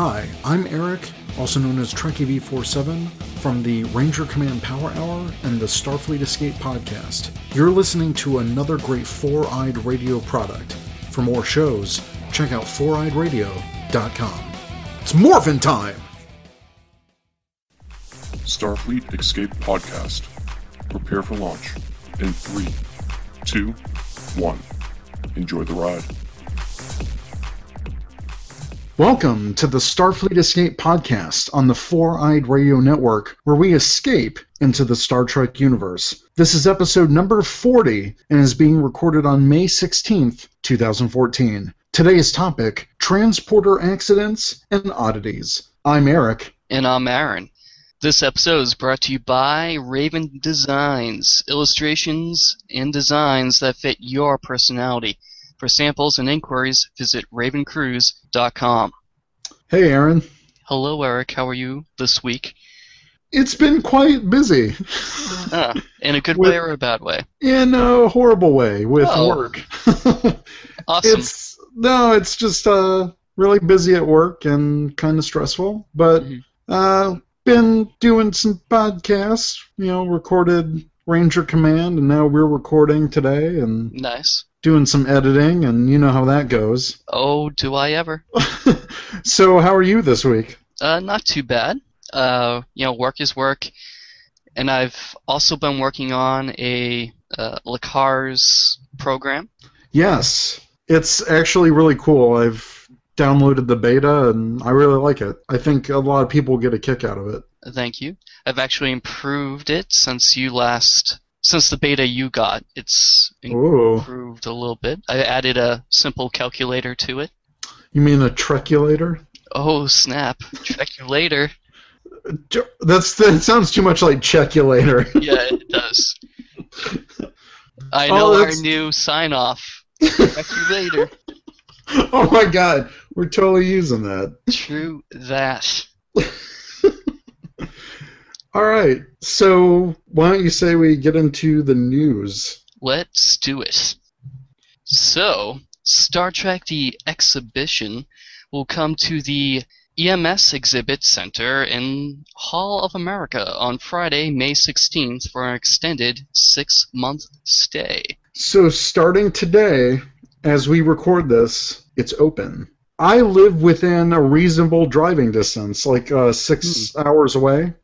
Hi, I'm Eric, also known as Trekkie V47, from the Ranger Command Power Hour and the Starfleet Escape podcast. You're listening to another great Four Eyed Radio product. For more shows, check out foureyedradio.com. It's morphin' time! Starfleet Escape Podcast. Prepare for launch in three, two, one. Enjoy the ride. Welcome to the Starfleet Escape podcast on the Four Eyed Radio Network, where we escape into the Star Trek universe. This is episode number 40 and is being recorded on May 16th, 2014. Today's topic transporter accidents and oddities. I'm Eric. And I'm Aaron. This episode is brought to you by Raven Designs, illustrations and designs that fit your personality. For samples and inquiries, visit ravencruise.com. Hey, Aaron. Hello, Eric. How are you this week? It's been quite busy. Ah, in a good With- way or a bad way? In a horrible way with Oh. work. Awesome. It's no, it's just uh, really busy at work and kind of stressful. But Mhm. uh, been doing some podcasts. You know, recorded Ranger Command, and now we're recording today and Nice. Doing some editing, and you know how that goes. Oh, do I ever? so, how are you this week? Uh, not too bad. Uh, you know, work is work, and I've also been working on a uh, LCARS program. Yes, it's actually really cool. I've downloaded the beta, and I really like it. I think a lot of people get a kick out of it. Thank you. I've actually improved it since you last, since the beta you got. It's Ooh, improved a little bit. I added a simple calculator to it. you mean a Trekulator? Oh snap! Later. That's that sounds too much like Checkulator. Yeah, it does. I Oh, know our new sign off. Later. oh my god, we're totally using that. True that. All right, so why don't you say we get into the news? Let's do it. So, Star Trek The Exhibition will come to the EMS Exhibit Center in Mall of America on Friday, May 16th for an extended six month stay. So starting today, as we record this, it's open. I live within a reasonable driving distance, like uh, six hours away.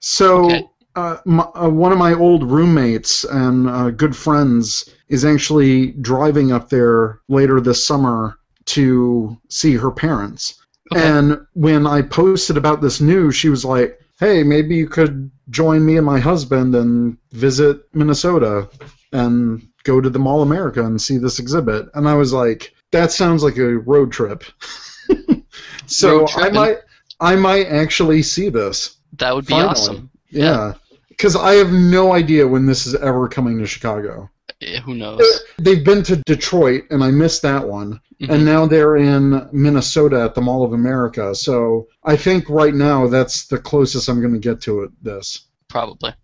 So Okay. uh, my, uh, one of my old roommates and uh, good friends is actually driving up there later this summer to see her parents. Okay. And when I posted about this news, she was like, "Hey, maybe you could join me and my husband and visit Minnesota and go to the Mall America and see this exhibit." And I was like, "That sounds like a road trip." so Road I might, I might actually see this. That would be Finally. awesome. Yeah, because I have no idea when this is ever coming to Chicago. Eh, Who knows? They've been to Detroit, and I missed that one Mhm. and now they're in Minnesota at the Mall of America. So I think right now that's the closest I'm going to get to it. This. Probably.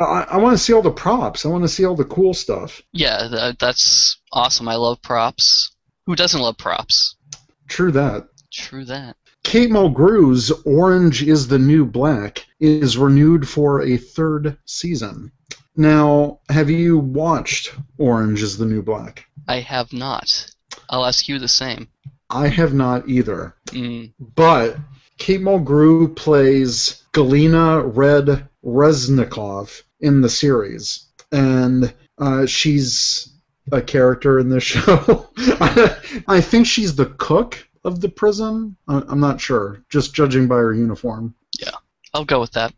I, I want to see all the props. I want to see all the cool stuff. Yeah, that, that's awesome. I love props. Who doesn't love props? True that. True that. Kate Mulgrew's Orange is the New Black is renewed for a third season. Now, have you watched Orange is the New Black? I have not. I'll ask you the same. I have not either. Mm, But Kate Mulgrew plays Galina Red Reznikov in the series, and uh, she's a character in this show. I think she's the cook of the prison. I'm not sure, just judging by her uniform. Yeah, I'll go with that.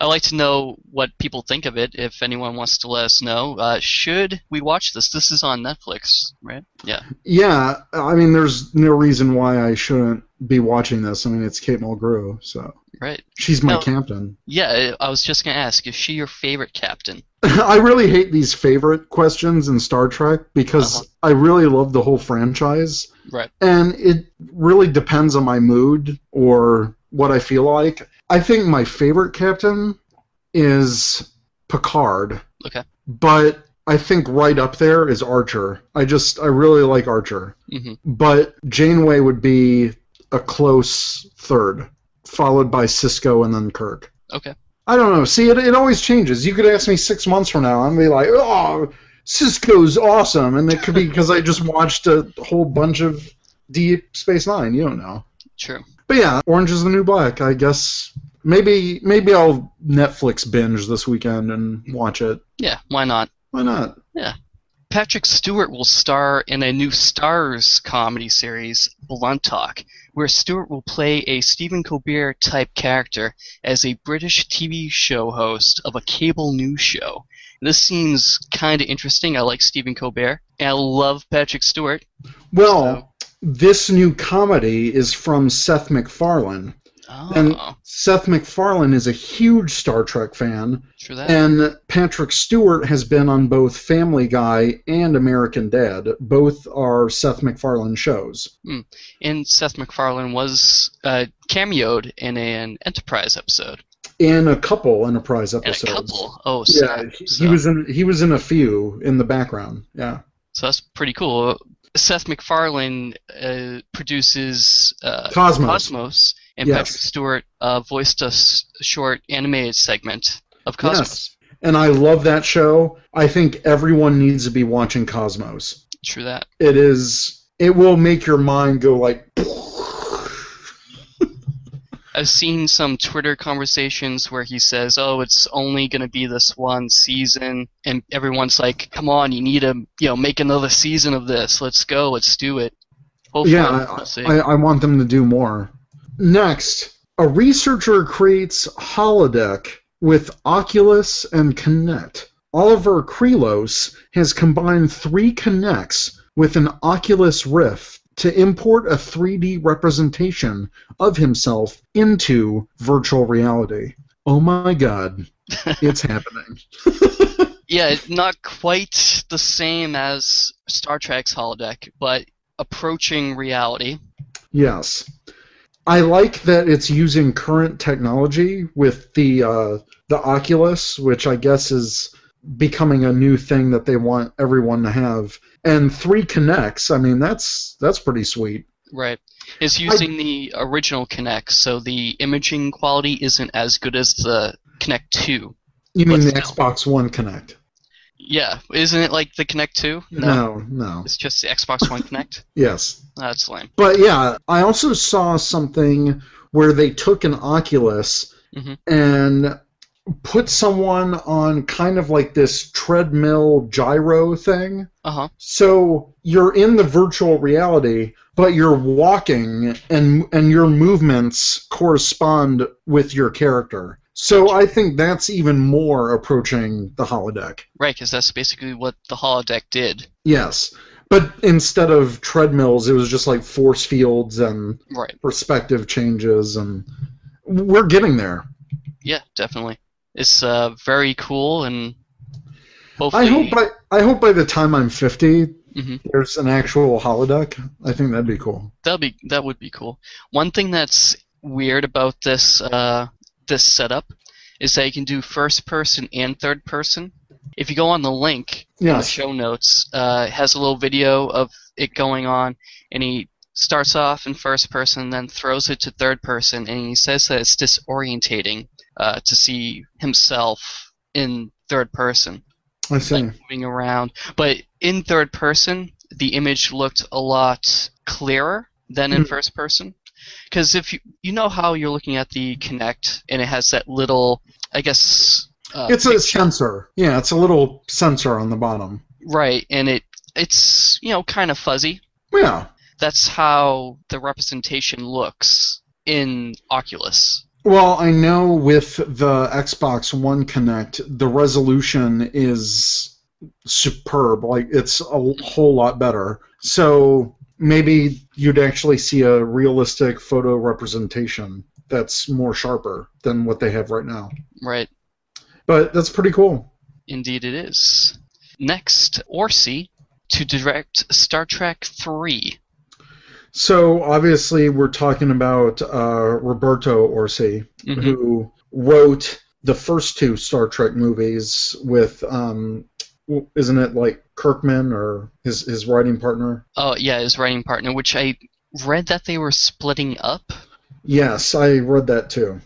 I'd like to know what people think of it. If anyone wants to let us know, uh, should we watch this? This is on Netflix, right? Yeah. Yeah, I mean, there's no reason why I shouldn't be watching this. I mean, it's Kate Mulgrew, so Right. she's my No. captain. Yeah. I I was just gonna ask, is she your favorite captain? I really hate these favorite questions in Star Trek because Uh-huh. I really love the whole franchise. Right. And it really depends on my mood or what I feel like. I think my favorite captain is Picard. Okay. But I think right up there is Archer. I just I really like Archer. hmm But Janeway would be a close third, followed by Sisko and then Kirk. Okay. I don't know. See, it, it always changes. You could ask me six months from now, and I'd be like, oh, Sisko's awesome. And it could be because I just watched a whole bunch of Deep Space Nine. You don't know. True. But yeah, Orange is the New Black. I guess maybe maybe I'll Netflix binge this weekend and watch it. Yeah, why not? Why not? Yeah. Patrick Stewart will star in a new Starz comedy series, Blunt Talk, where Stewart will play a Stephen Colbert type character as a British TV show host of a cable news show. This seems kind of interesting. I like Stephen Colbert, and I love Patrick Stewart. Well, this new comedy is from Seth MacFarlane. Oh, And Seth MacFarlane is a huge Star Trek fan, that. and Patrick Stewart has been on both Family Guy and American Dad. Both are Seth MacFarlane shows. and Seth MacFarlane was uh, cameoed in an Enterprise episode. In a couple Enterprise episodes. a couple. Oh, Yeah, he, so, he was in he was in a few in the background. Yeah. so that's pretty cool. Seth MacFarlane uh, produces uh, Cosmos. Cosmos, and Yes. Patrick Stewart uh, voiced a s- short animated segment of Cosmos. Yes. And I love that show. I think everyone needs to be watching Cosmos. True that. It is it will make your mind go like I've seen some Twitter conversations where he says, "Oh, it's only going to be this one season," and everyone's like, "Come on, you need to, you know, make another season of this. Let's go. Let's do it." Hopefully, Yeah, we'll. I, I want them to do more. Next, a researcher creates holodeck with Oculus and Kinect. Oliver Kreylos has combined three Kinects with an Oculus Rift to import a 3D representation of himself into virtual reality. Oh my god, it's happening. Yeah, not quite the same as Star Trek's holodeck, but approaching reality. Yes. I like that it's using current technology with the uh, the Oculus, which I guess is becoming a new thing that they want everyone to have. And three Kinects. I mean, that's that's pretty sweet. Right. It's using the original Kinect, so the imaging quality isn't as good as the Kinect 2. You mean the still. Xbox One Kinect? Yeah, isn't it like the Kinect 2? No, no. It's just the Xbox One Kinect? Yes. That's lame. But yeah, I also saw something where they took an Oculus Mhm. and put someone on kind of like this treadmill gyro thing. Uh huh. So you're in the virtual reality, but you're walking and and your movements correspond with your character. So I think that's even more approaching the holodeck. Right, because that's basically what the holodeck did. Yes. But instead of treadmills, it was just like force fields and Right. perspective changes and we're getting there. Yeah, definitely. It's uh, very cool, and hopefully. I hope by I hope by the time I'm 50 Mhm. there's an actual holodeck. I think that'd be cool. That'd be that would be cool. One thing that's weird about this uh, this setup is that you can do first person and third person. If you go on the link in the show notes, uh, it has a little video of it going on, and he starts off in first person, then throws it to third person, and he says that it's disorientating uh, to see himself in third person I see. like moving around. But in third person, the image looked a lot clearer than in Mhm. first person. Because if you you know how you're looking at the Kinect and it has that little, I guess. Uh, it's a sensor. Yeah, it's a little sensor on the bottom. right, and it it's you know kind of fuzzy. Yeah. That's how the representation looks in Oculus. Well, I know with the Xbox One Kinect, the resolution is superb. Like it's a whole lot better. So maybe you'd actually see a realistic photo representation that's more sharper than what they have right now. Right, But that's pretty cool. indeed it is. Next, Orci to direct Star Trek Three. So obviously, we're talking about uh, Roberto Orci, Mhm. who wrote the first two Star Trek movies with, um, isn't it like Kirkman or his his writing partner? Oh yeah, his writing partner, which I read that they were splitting up Yes, I read that too.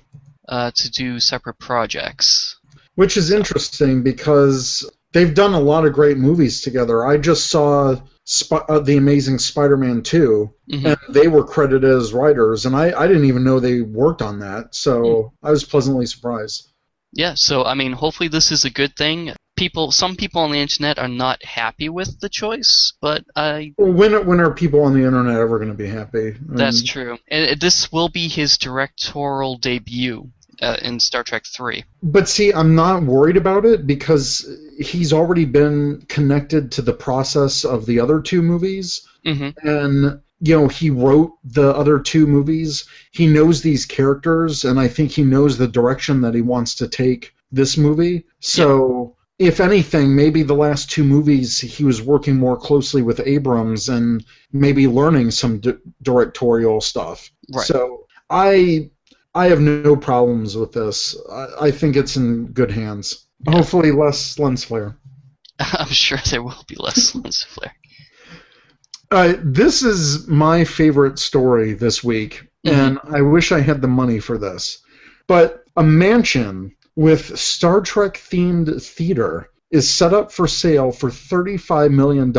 uh, to do separate projects. Which is interesting because they've done a lot of great movies together. I just saw Sp- uh, The Amazing Spider Man 2, Mhm. and they were credited as writers, and I, I didn't even know they worked on that, so I was pleasantly surprised. Yeah, so I mean, hopefully this is a good thing. People, some people on the internet are not happy with the choice, but I Well, When, when are people on the internet ever going to be happy? I That's mean, true. And this will be his directorial debut uh, in Star Trek 3. But see, I'm not worried about it because he's already been connected to the process of the other two movies. hmm and you know he wrote the other two movies he knows these characters and i think he knows the direction that he wants to take this movie so if anything maybe the last two movies he was working more closely with abrams and maybe learning some di- directorial stuff Right. so i i have no problems with this i, I think it's in good hands hopefully less lens flare I'm sure there will be less lens flare. Uh, this is my favorite story this week, and I wish I had the money for this. But a mansion with Star Trek themed theater is set up for sale for $35 million.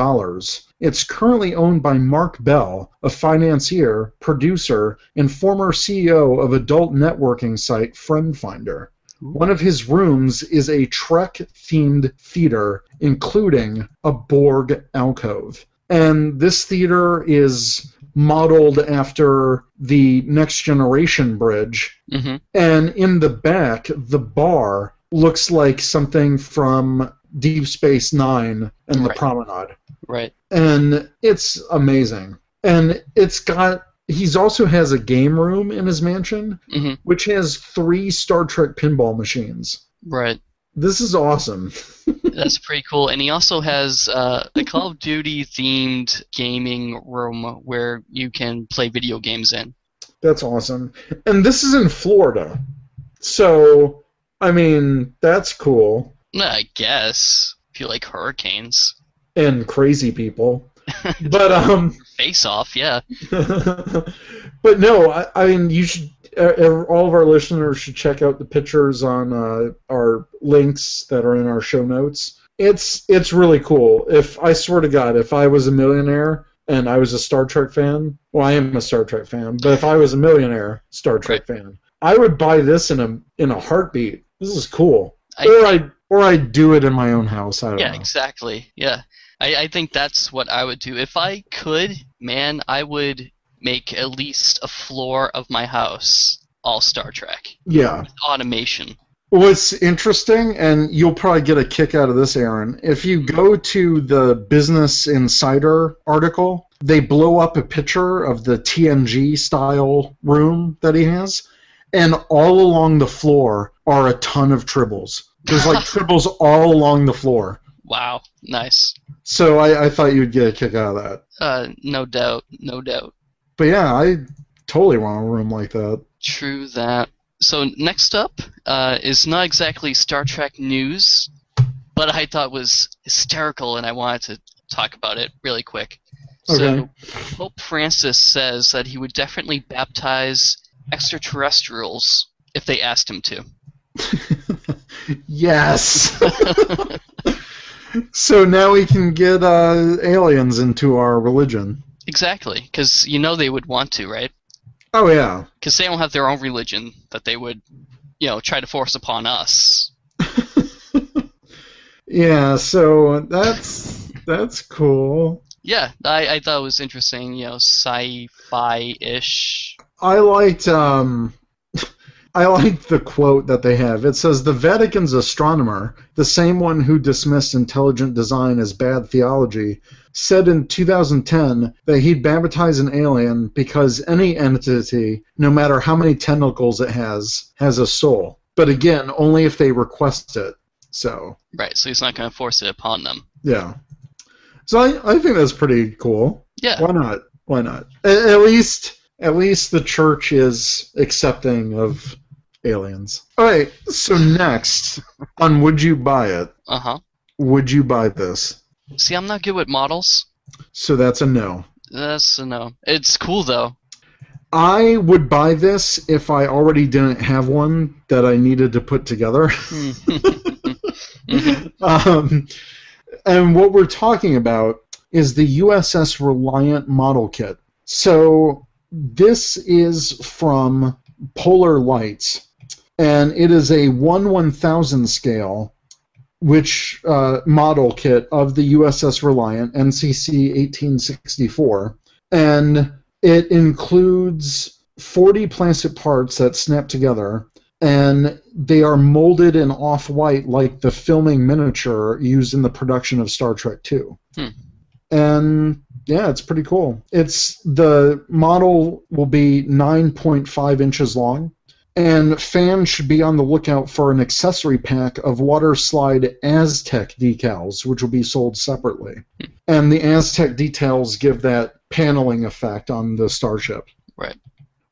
It's currently owned by Marc Bell, a financier, producer, and former CEO of adult networking site FriendFinder. One of his rooms is a Trek themed theater, including a Borg alcove. And this theater is modeled after the Next Generation Bridge. hmm And in the back, the bar looks like something from Deep Space Nine and the Promenade Right. and it's amazing. And it's got he's also has a game room in his mansion, hmm which has three Star Trek pinball machines. Right. This is awesome. That's pretty cool. And he also has uh, a Call of Duty themed gaming room where you can play video games in. That's awesome. And this is in Florida. So, I mean, that's cool. I guess. If you like hurricanes. And crazy people. But um Face off, yeah. but no, I, I mean, you should. Uh, all of our listeners should check out the pictures on uh, our links that are in our show notes. It's it's really cool. If I swear to God, if I was a millionaire and I was a Star Trek fan, well, I am a Star Trek fan, but if I was a millionaire Star Trek fan, I would buy this in a in a heartbeat. This is cool. I or I or I'd do it in my own house. I don't Yeah, know. exactly. Yeah. I, I think that's what I would do. If I could, man, I would make at least a floor of my house all Star Trek. Yeah. Automation. What's interesting, and you'll probably get a kick out of this, Aaron, if you go to the Business Insider article, they blow up a picture of the TNG style room that he has, and all along the floor are a ton of tribbles. There's like tribbles all along the floor. Wow. Nice. So I, I thought you'd get a kick out of that. Uh, no doubt. No doubt. But yeah, I totally want a room like that. True that. So next up uh, is not exactly Star Trek news, but I thought was hysterical, and I wanted to talk about it really quick. Okay. So Pope Francis says that he would definitely baptize extraterrestrials if they asked him to. yes. so now we can get uh, aliens into our religion. Exactly, because you know they would want to, right? Oh yeah. Because they don't have their own religion that they would, you know, try to force upon us. yeah. So that's that's cool. Yeah, I, I thought it was interesting, you know, sci-fi-ish. I liked um, I like the quote that they have. It says the Vatican's astronomer, the same one who dismissed intelligent design as bad theology, said in 2010 that he'd baptize an alien because any entity, no matter how many tentacles it has, has a soul. But again, only if they request it. So, Right, so he's not going to force it upon them. yeah. So I, I think that's pretty cool. Yeah, Why not? Why not? At, at least, at least the church is accepting of aliens. All right. So next, on would you buy it? uh-huh. Would you buy this? See, I'm not good with models. So that's a no. That's a no. It's cool though. I would buy this if I already didn't have one that I needed to put together. Mhm. um, and what we're talking about is the USS Reliant model kit. So this is from Polar Lights, and it is a 1 1000 scale which uh, model kit of the USS Reliant, NCC 1864. And it includes 40 plastic parts that snap together, and they are molded in off white like the filming miniature used in the production of Star Trek II. Hmm. And yeah, it's pretty cool. It's the model will be 9.5 inches long, and fans should be on the lookout for an accessory pack of water slide Aztec decals, which will be sold separately. And the Aztec details give that paneling effect on the starship. Right.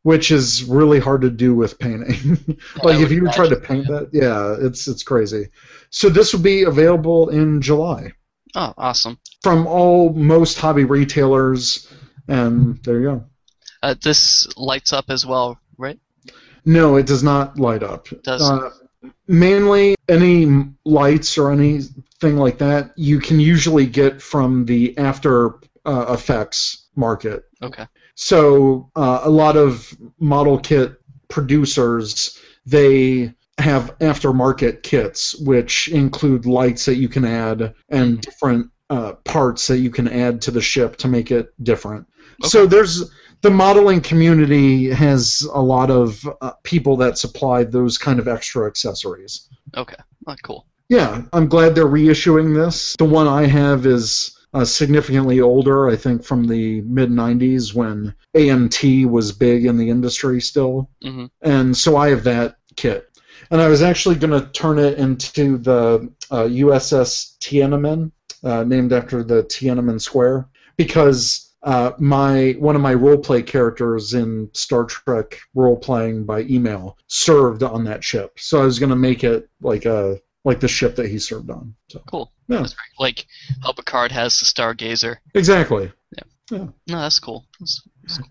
Which is really hard to do with painting. like if you try to paint that, yeah, it's it's crazy. So this will be available in July Oh, awesome. from all most hobby retailers, and there you go. Uh, this lights up as well, right? No, it does not light up. Does Uh, mainly, any lights or anything like that, you can usually get from the After uh, Effects market. okay. So uh, a lot of model kit producers they have aftermarket kits, which include lights that you can add and different uh, parts that you can add to the ship to make it different. So there's the modeling community has a lot of uh, people that supply those kind of extra accessories. Okay. Cool. Yeah, I'm glad they're reissuing this. The one I have is uh, significantly older, I think from the mid 90s when AMT was big in the industry still. hmm And so I have that kit. And I was actually going to turn it into the uh, USS Tiananmen, uh, named after the Tiananmen Square, because uh, my one of my roleplay characters in Star Trek role playing by email served on that ship. So I was going to make it like a like the ship that he served on. So Cool. Yeah. That's great. Like how Picard has the Stargazer. exactly. Yeah. yeah. No, that's cool. That's-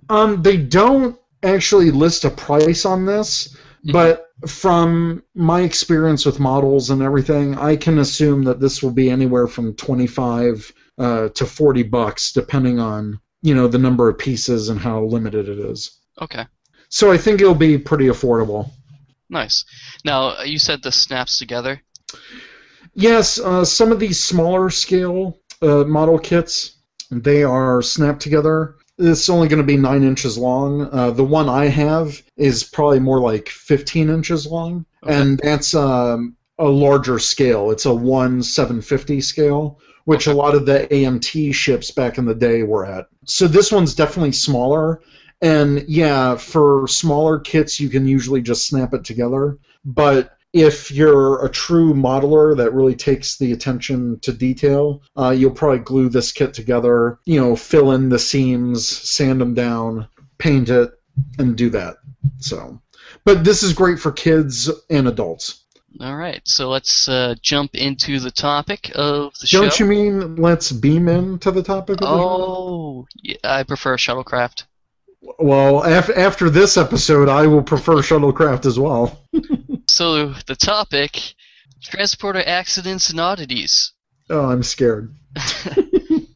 Um, they don't actually list a price on this, Mhm. but from my experience with models and everything, I can assume that this will be anywhere from 25 uh, to 40 bucks, depending on you know the number of pieces and how limited it is. Okay. So I think it'll be pretty affordable. Nice. Now you said this snaps together. Yes, uh, some of these smaller scale uh, model kits, they are snapped together. It's only going to be nine inches long. Uh, the one I have is probably more like 15 inches long, Okay. and that's um, a larger scale. It's a 1 750 scale, which a lot of the AMT ships back in the day were at. So this one's definitely smaller. And yeah, for smaller kits, you can usually just snap it together. But if you're a true modeler that really takes the attention to detail, uh, you'll probably glue this kit together, you know, fill in the seams, sand them down, paint it, and do that. So, but this is great for kids and adults. All right. So let's uh, jump into the topic of the show. Don't you mean let's beam into the topic of the show? Oh, yeah, I prefer shuttlecraft. Well, af- after this episode, I will prefer shuttlecraft as well. So the topic: transporter accidents and oddities. Oh, I'm scared.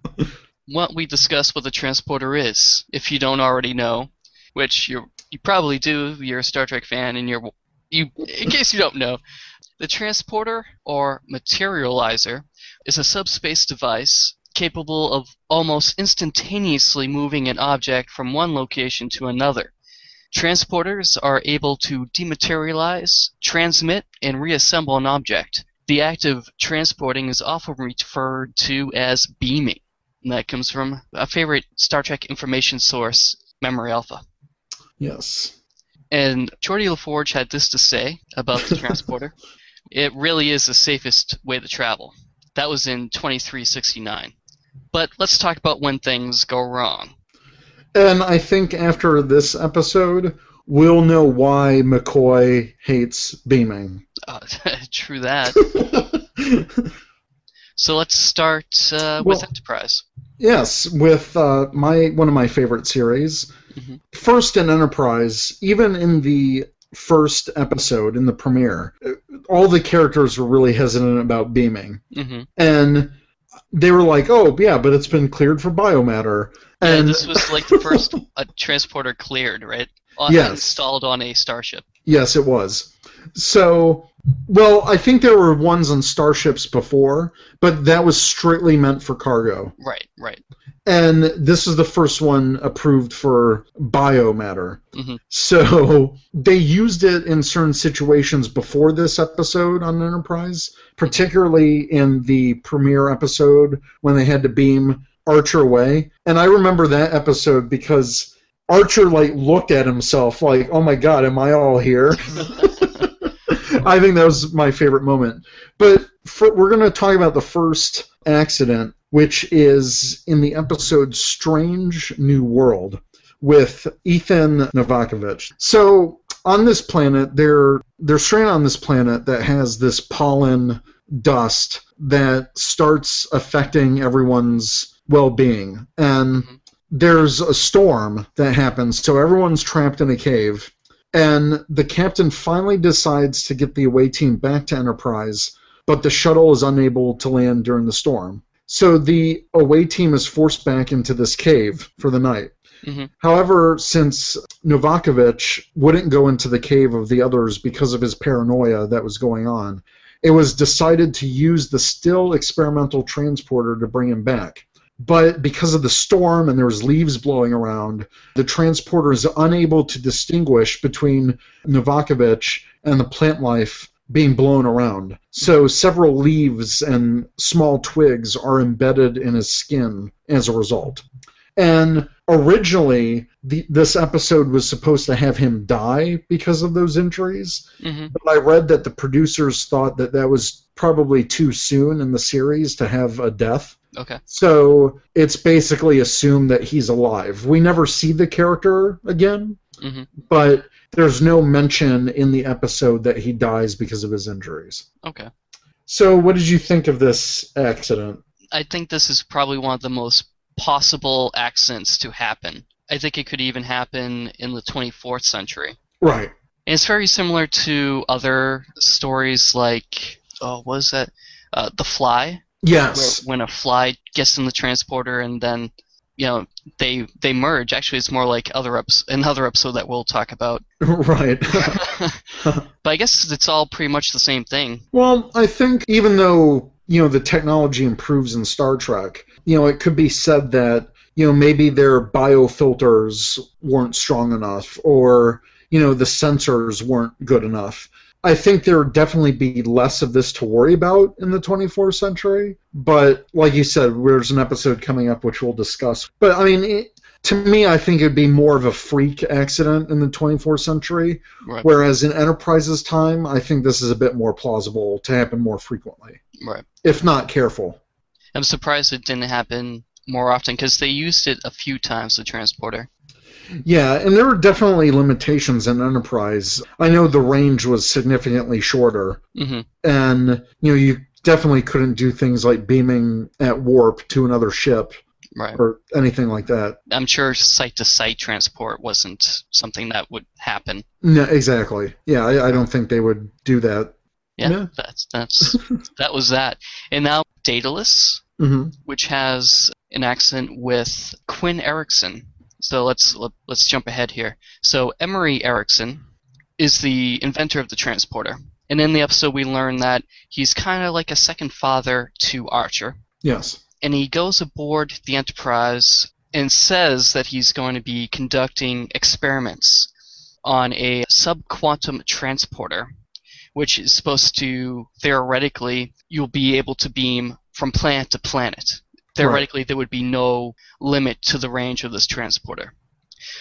What we discuss what the transporter is, if you don't already know, which you you probably do. You're a Star Trek fan, and you're you. In case you don't know, the transporter or materializer is a subspace device capable of almost instantaneously moving an object from one location to another. Transporters are able to dematerialize, transmit, and reassemble an object. The act of transporting is often referred to as beaming. And that comes from a favorite Star Trek information source, Memory Alpha. Yes. And Geordi LaForge had this to say about the transporter. It really is the safest way to travel. That was in 2369. But let's talk about when things go wrong. And I think after this episode, we'll know why McCoy hates beaming. Uh, true that. So let's start uh, with Well- Enterprise. Yes, with uh, my one of my favorite series. Mhm. First in Enterprise, even in the first episode in the premiere, all the characters were really hesitant about beaming, hmm and they were like, "Oh, yeah, but it's been cleared for biomatter." And And this was like the first a transporter cleared, right? On, Yes. Installed on a starship. Yes, it was. So, well, I think there were ones on starships before, but that was strictly meant for cargo. Right, right. And this is the first one approved for biomatter. Mhm. So they used it in certain situations before this episode on Enterprise, particularly in the premiere episode when they had to beam Archer away. And I remember that episode because Archer like looked at himself like, "Oh my god, am I all here?" I think that was my favorite moment. But for, we're going to talk about the first accident, which is in the episode Strange New World with Ethan Novakovich. So on this planet, they're they're stranded on this planet that has this pollen dust that starts affecting everyone's well-being, and Mhm. there's a storm that happens, so everyone's trapped in a cave. And the captain finally decides to get the away team back to Enterprise, but the shuttle is unable to land during the storm. So the away team is forced back into this cave for the night. Mhm. However, since Novakovich wouldn't go into the cave of the others because of his paranoia that was going on, it was decided to use the still experimental transporter to bring him back. But because of the storm and there was leaves blowing around, the transporter is unable to distinguish between Novakovich and the plant life being blown around. So several leaves and small twigs are embedded in his skin as a result. And originally, the, this episode was supposed to have him die because of those injuries. hmm But I read that the producers thought that that was probably too soon in the series to have a death. Okay. So it's basically assumed that he's alive. We never see the character again, Mhm. but there's no mention in the episode that he dies because of his injuries. Okay. So, what did you think of this accident? I think this is probably one of the most possible accidents to happen. I think it could even happen in the 24th century. Right. And it's very similar to other stories like, oh, what is that? Uh, the Fly, where Yes. when a fly gets in the transporter and then, you know, they they merge. Actually, it's more like other eps- another episode that we'll talk about. right. but I guess it's all pretty much the same thing. Well, I think even though you know the technology improves in Star Trek, you know it could be said that you know maybe their biofilters weren't strong enough, or you know the sensors weren't good enough. I think there would definitely be less of this to worry about in the 24th century. But like you said, there's an episode coming up which we'll discuss. But I mean. It, to me, I think it'd be more of a freak accident in the 24th century, Right. Whereas in Enterprise's time, I think this is a bit more plausible to happen more frequently, Right. if not careful. I'm surprised it didn't happen more often because they used it a few times. The transporter. Yeah, and there were definitely limitations in Enterprise. I know the range was significantly shorter, hmm and you know you definitely couldn't do things like beaming at warp to another ship Right. or anything like that. I'm sure site to site transport wasn't something that would happen. No, exactly. Yeah, I, I don't think they would do that. Yeah, Yeah. that's that's that was that. And now Daedalus, hmm which has an accent with Quinn Erickson. So let's let, let's jump ahead here. So Emery Erickson is the inventor of the transporter. And in the episode we learn that he's kind of like a second father to Archer. Yes. and he goes aboard the Enterprise and says that he's going to be conducting experiments on a subquantum transporter, which is supposed to theoretically you'll be able to beam from planet to planet. Theoretically, there would be no limit to the range of this transporter.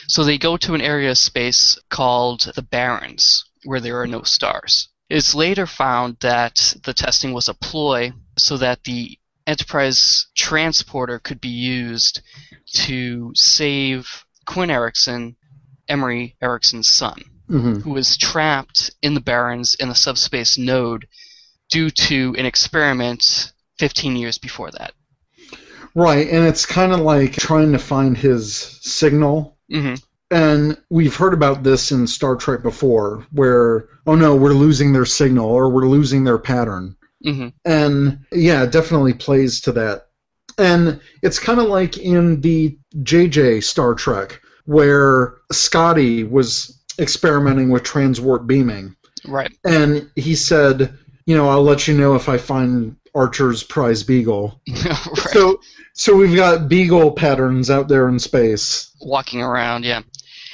So they go to an area of space called the Barrens, where there are no stars. It's later found that the testing was a ploy so that the Enterprise transporter could be used to save Quinn Erickson, Emery Erickson's son, hmm who was trapped in the Barrens in the subspace node due to an experiment 15 years before that. Right, and it's kind of like trying to find his signal. hmm And we've heard about this in Star Trek before, where, oh no, we're losing their signal or we're losing their pattern. hmm And yeah, it definitely plays to that. And it's kind of like in the JJ Star Trek, where Scotty was experimenting with transwarp beaming. Right. And he said, you know, I'll let you know if I find Archer's prize beagle. right. So, so we've got beagle patterns out there in space. Walking around, yeah.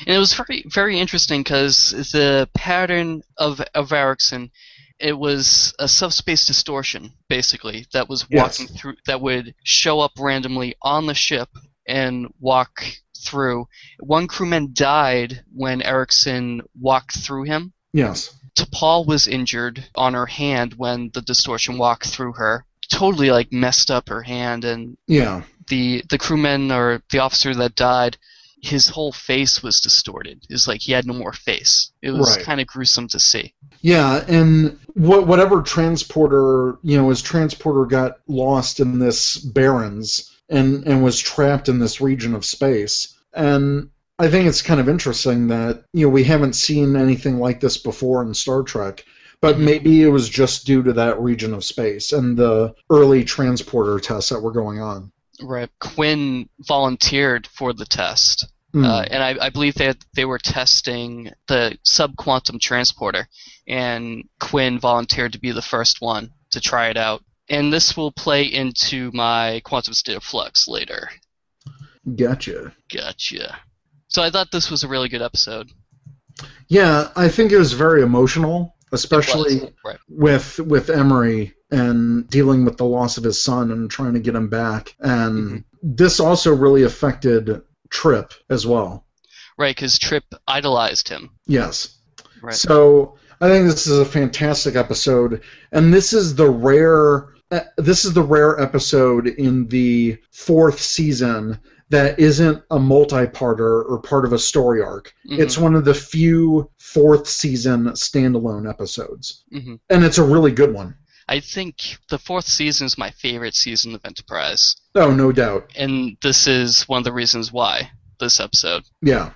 And it was very, very interesting because the pattern of of Erickson, it was a subspace distortion basically that was Yes. walking through that would show up randomly on the ship and walk through. One crewman died when Erickson walked through him. Yes. T'Pol was injured on her hand when the distortion walked through her. Totally like messed up her hand and Yeah. the the crewman or the officer that died, his whole face was distorted. It was like he had no more face. It was Right. kind of gruesome to see. Yeah, and what whatever transporter, you know, his transporter got lost in this barrens and and was trapped in this region of space. And I think it's kind of interesting that you know we haven't seen anything like this before in Star Trek, but maybe it was just due to that region of space and the early transporter tests that were going on. Right. Quinn volunteered for the test, Hmm. uh, and I, I believe that they were testing the subquantum transporter, and Quinn volunteered to be the first one to try it out. And this will play into my quantum state of flux later. Gotcha. Gotcha. So I thought this was a really good episode. Yeah, I think it was very emotional, especially. Right. with with Emery and dealing with the loss of his son and trying to get him back. And this also really affected Trip as well. Right, because Trip idolized him. Yes. Right. So I think this is a fantastic episode, and this is the rare. uh, This is the rare episode in the fourth season that isn't a multi-parter or part of a story arc. Mhm. It's one of the few fourth season standalone episodes, Mhm. and it's a really good one. I think the fourth season is my favorite season of Enterprise, Oh, no doubt. and this is one of the reasons why this episode. Yeah.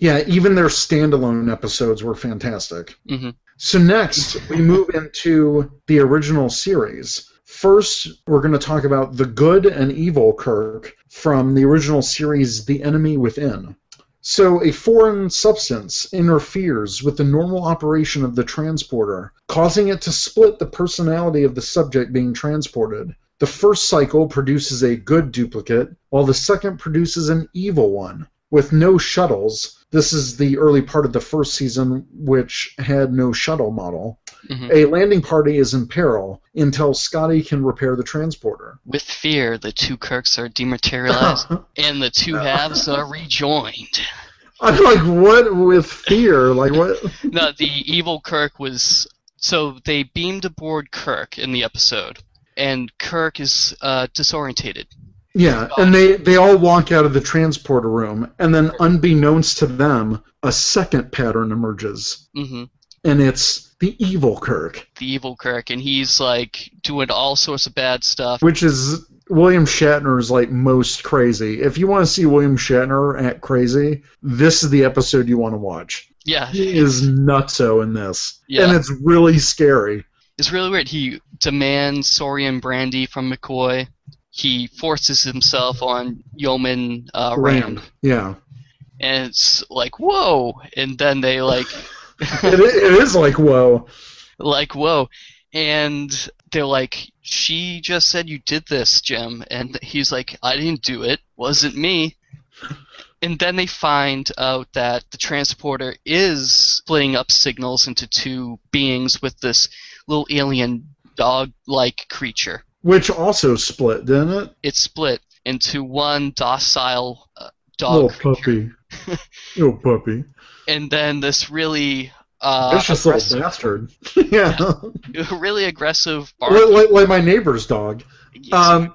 Yeah, even their standalone episodes were fantastic. Mhm. So next, we move into the original series. First, we're going to talk about the good and evil Kirk from the original series The Enemy Within. So, a foreign substance interferes with the normal operation of the transporter, causing it to split the personality of the subject being transported. The first cycle produces a good duplicate, while the second produces an evil one. With no shuttles, this is the early part of the first season, which had no shuttle model. Mhm. A landing party is in peril until Scotty can repair the transporter. With fear, the two Kirks are dematerialized, and the two halves are rejoined. I'm like, what with fear? Like, what? No, the evil Kirk was. So they beamed aboard Kirk in the episode, and Kirk is uh, disorientated. Yeah, and they, they all walk out of the transporter room, and then unbeknownst to them, a second pattern emerges. hmm And it's the evil Kirk, The evil Kirk, and he's like doing all sorts of bad stuff. which is William Shatner's like most crazy. If you want to see William Shatner at crazy, this is the episode you want to watch. Yeah, He is nutso in this. Yeah. And it's really scary. It's really weird. He demands Saurian brandy from McCoy. He forces himself on Yeoman uh, Rand. Yeah. and it's like whoa, and then they like, it, it is like, whoa. like whoa, and they're like, she just said you did this, Jim, and he's like, I didn't do it, wasn't me. And then they find out that the transporter is splitting up signals into two beings with this little alien dog-like creature. Which also split, didn't it? it split into one docile uh, dog creature, puppy. Little puppy. and then this really uh, Vicious little bastard. yeah. really aggressive like, like, like my neighbor's dog. Um,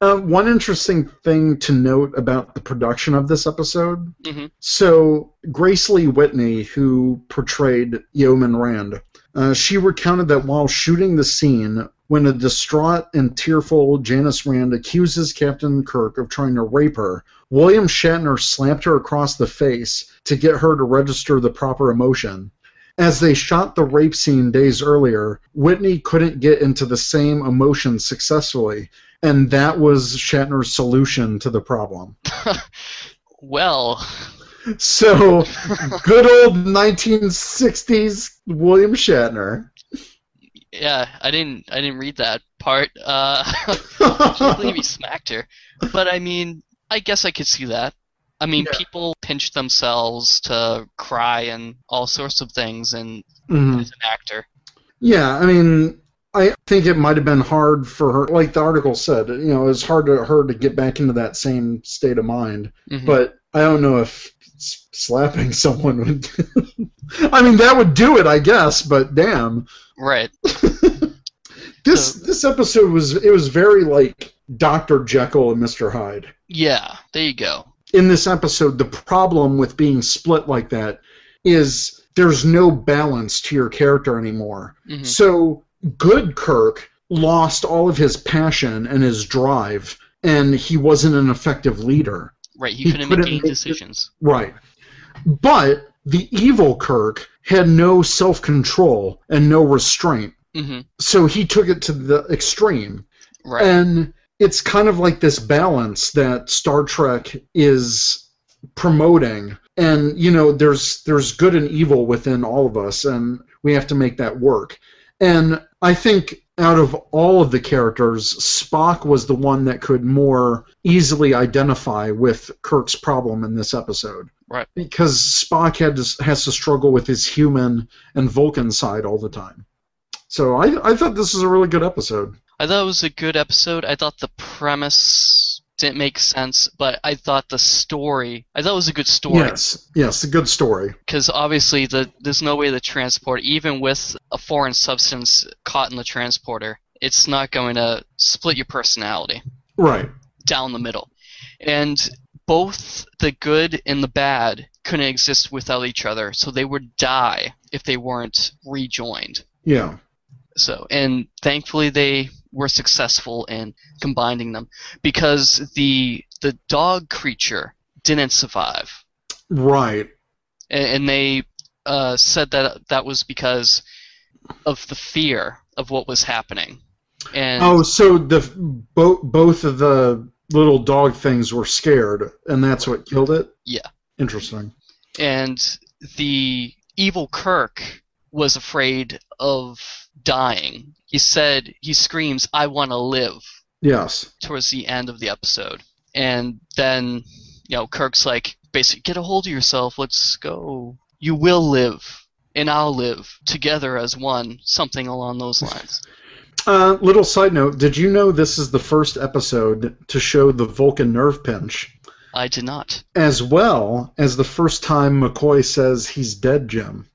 uh, one interesting thing to note about the production of this episode. Mhm. So, Grace Lee Whitney, who portrayed Yeoman Rand, uh, she recounted that while shooting the scene when a distraught and tearful Janice Rand accuses Captain Kirk of trying to rape her, William Shatner slapped her across the face to get her to register the proper emotion. As they shot the rape scene days earlier, Whitney couldn't get into the same emotion successfully, and that was Shatner's solution to the problem. Well, So, good old 1960s William Shatner. Yeah, I didn't I didn't read that part. Uh, I can't believe he smacked her. But I mean, I guess I could see that. I mean, Yeah. people pinch themselves to cry and all sorts of things, and Mhm. as an actor, Yeah, I mean, I think it might have been hard for her, like the article said, you know, it's hard for her to get back into that same state of mind. Mhm. But I don't know if s- slapping someone would. I mean, that would do it, I guess. But damn, right? this So- this episode was it was very like Doctor Jekyll and Mister Hyde. Yeah, there you go. in this episode, the problem with being split like that is there's no balance to your character anymore. hmm So, good Kirk lost all of his passion and his drive, and he wasn't an effective leader. Right, he, He couldn't couldn't make any decisions. Right. But the evil Kirk had no self control and no restraint. hmm So he took it to the extreme. Right. And it's kind of like this balance that Star Trek is promoting. And you know, there's there's good and evil within all of us, and we have to make that work. And I think out of all of the characters, Spock was the one that could more easily identify with Kirk's problem in this episode. Right. Because Spock had to, has to struggle with his human and Vulcan side all the time. So I, I thought this was a really good episode. I thought it was a good episode. I thought the premise didn't make sense, but I thought the story. I thought it was a good story. Yes, yes, a good story. because obviously the, there's no way the transport, even with a foreign substance caught in the transporter, it's not going to split your personality Right. down the middle. And both the good and the bad couldn't exist without each other, so they would die if they weren't rejoined. Yeah. So, and thankfully they were successful in combining them because the the dog creature didn't survive. Right. and, and they uh, said that that was because of the fear of what was happening. And Oh, so the bo- both of the little dog things were scared, and that's what killed it. Yeah. Interesting. and the evil Kirk was afraid of dying. He said he screams, "I want to live." Yes. towards the end of the episode, and then you know Kirk's like, basically, get a hold of yourself. Let's go. You will live, and I'll live together as one. Something along those lines. Uh, little side note: Did you know this is the first episode to show the Vulcan nerve pinch, I did not. as well as the first time McCoy says he's dead, Jim?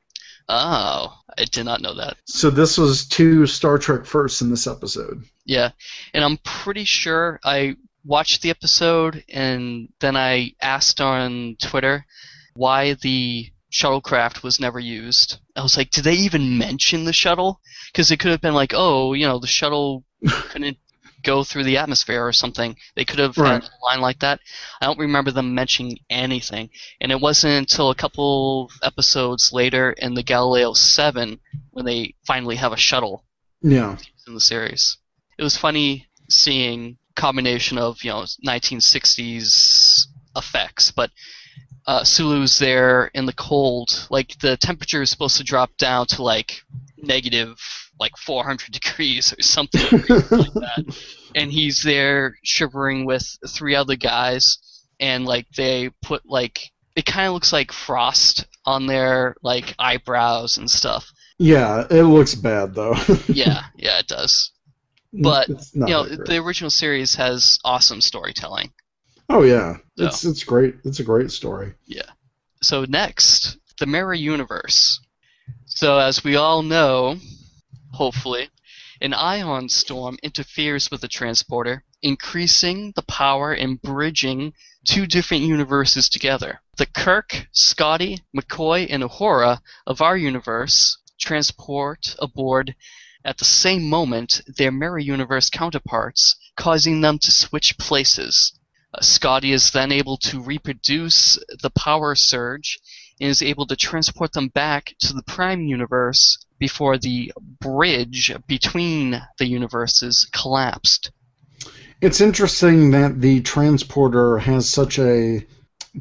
Oh, I did not know that. So this was two Star Trek firsts in this episode. Yeah, and I'm pretty sure I watched the episode and then I asked on Twitter why the shuttlecraft was never used. I was like, did they even mention the shuttle? Because it could have been like, oh, you know, the shuttle couldn't go through the atmosphere or something. They could have Right. had a line like that. I don't remember them mentioning anything. And it wasn't until a couple episodes later in the Galileo 7 when they finally have a shuttle Yeah. in the series. It was funny seeing combination of you know 1960s effects, but uh, Sulu's there in the cold. Like the temperature is supposed to drop down to like negative like 400 degrees or something like that, and he's there shivering with three other guys, and like they put like it kind of looks like frost on their like eyebrows and stuff. Yeah, it looks bad though. Yeah, yeah, it does. But, you know, the original series has awesome storytelling. oh yeah, So- it's it's great. It's a great story. Yeah. So next, the Mirror Universe. So as we all know, hopefully, an ion storm interferes with the transporter, increasing the power and bridging two different universes together. The Kirk, Scotty, McCoy, and Uhura of our universe transport aboard at the same moment their mirror universe counterparts, causing them to switch places. Uh, Scotty is then able to reproduce the power surge and is able to transport them back to the Prime universe before the bridge between the universes collapsed. It's interesting that the transporter has such a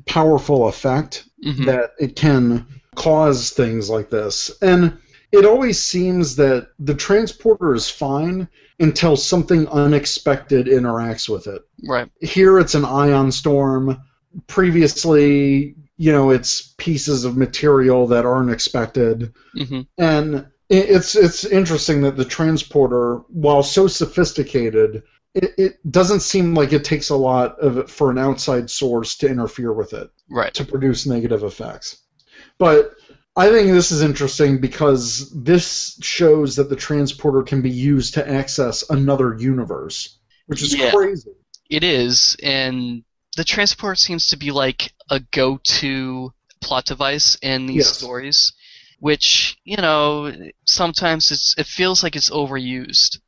powerful effect Mhm. that it can cause things like this. And it always seems that the transporter is fine until something unexpected interacts with it. Right. Here it's an ion storm. Previously, you know, it's pieces of material that aren't expected. hmm And it's it's interesting that the transporter, while so sophisticated, it, it doesn't seem like it takes a lot of for an outside source to interfere with it Right. to produce negative effects. But I think this is interesting because this shows that the transporter can be used to access another universe, which is Yeah. crazy. It is, and the transport seems to be like a go-to plot device in these Yes. stories, which you know sometimes it's it feels like it's overused.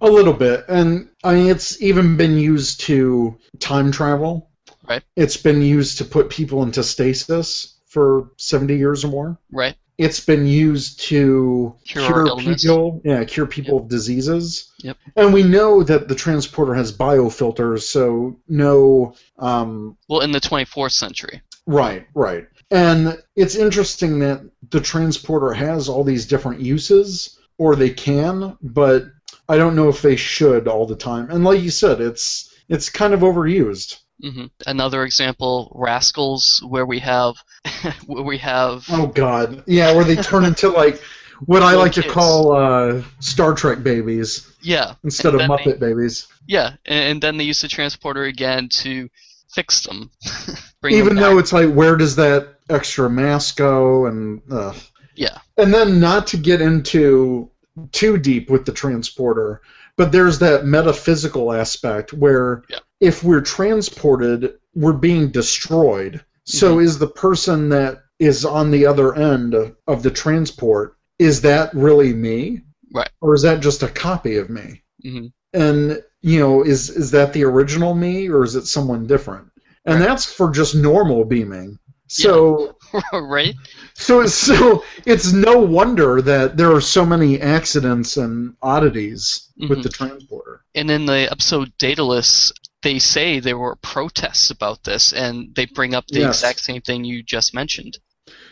A little bit, and I mean it's even been used to time travel. Right. It's been used to put people into stasis for seventy years or more. Right. It's been used to Cure cure, people, yeah, cure people of diseases. Yep. And we know that the transporter has biofilters, so no, um, Well, in the 24th century. right, right. And it's interesting that the transporter has all these different uses, or they can, but I don't know if they should all the time. And like you said, it's it's kind of overused. hmm Another example, Rascals, where we have where we have Oh God, yeah, where they turn into like what I like to call uh, Star Trek babies yeah instead of Muppet they- babies. yeah, and, and then they use the transporter again to fix them. Even them though it's like, where does that extra mask go? And uh, yeah, and then not to get into too deep with the transporter, but there's that metaphysical aspect where Yeah. if we're transported, we're being destroyed. So Mm-hmm. is the person that is on the other end of the transport is that really me? Right. Or is that just a copy of me? hmm and you know is is that the original me or is it someone different and Right. that's for just normal beaming so right. so it's so it's no wonder that there are so many accidents and oddities with Mhm. the transporter And in the episode Daedalus, they say there were protests about this, and they bring up the Yes. exact same thing you just mentioned.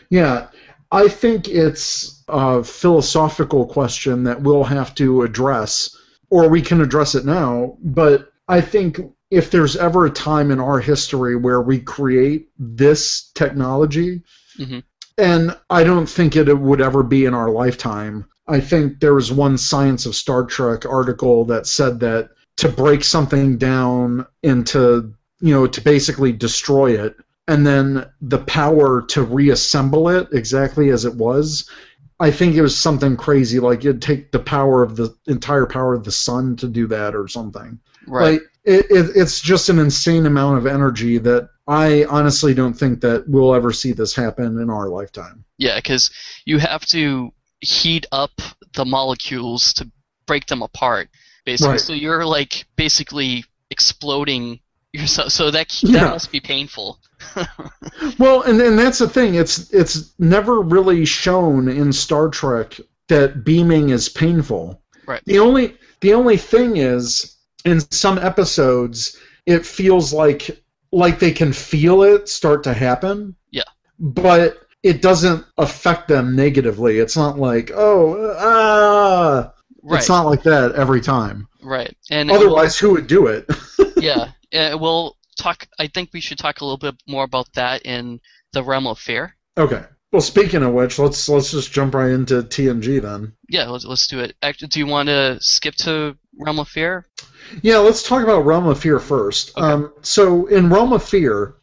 yeah i think it's a philosophical question that we'll have to address or we can address it now but i think if there's ever a time in our history where we create this technology Mhm. and I don't think it would ever be in our lifetime. I think there was one Science of Star Trek article that said that to break something down into, you know, to basically destroy it, and then the power to reassemble it exactly as it was. I think it was something crazy, like you'd take the power of the entire power of the sun to do that, or something. Right. Like it, it, it's just an insane amount of energy that I honestly don't think that we'll ever see this happen in our lifetime. Yeah, because you have to heat up the molecules to break them apart, basically. Right. So you're like basically exploding yourself. So that Yeah. that must be painful. Well, and and that's the thing. It's it's never really shown in Star Trek that beaming is painful. Right. The only the only thing is in some episodes it feels like like they can feel it start to happen. Yeah. But it doesn't affect them negatively. It's not like, oh, ah. Right. It's not like that every time. right. And Otherwise, who would do it? yeah, uh, we'll talk. I think we should talk a little bit more about that in the realm of fear. okay. Well, speaking of which, let's let's just jump right into TNG then. Yeah, let's, let's do it. Act, do you want to skip to realm of fear? Yeah, let's talk about Realm of Fear first. Okay. Um, so, in Realm of Fear,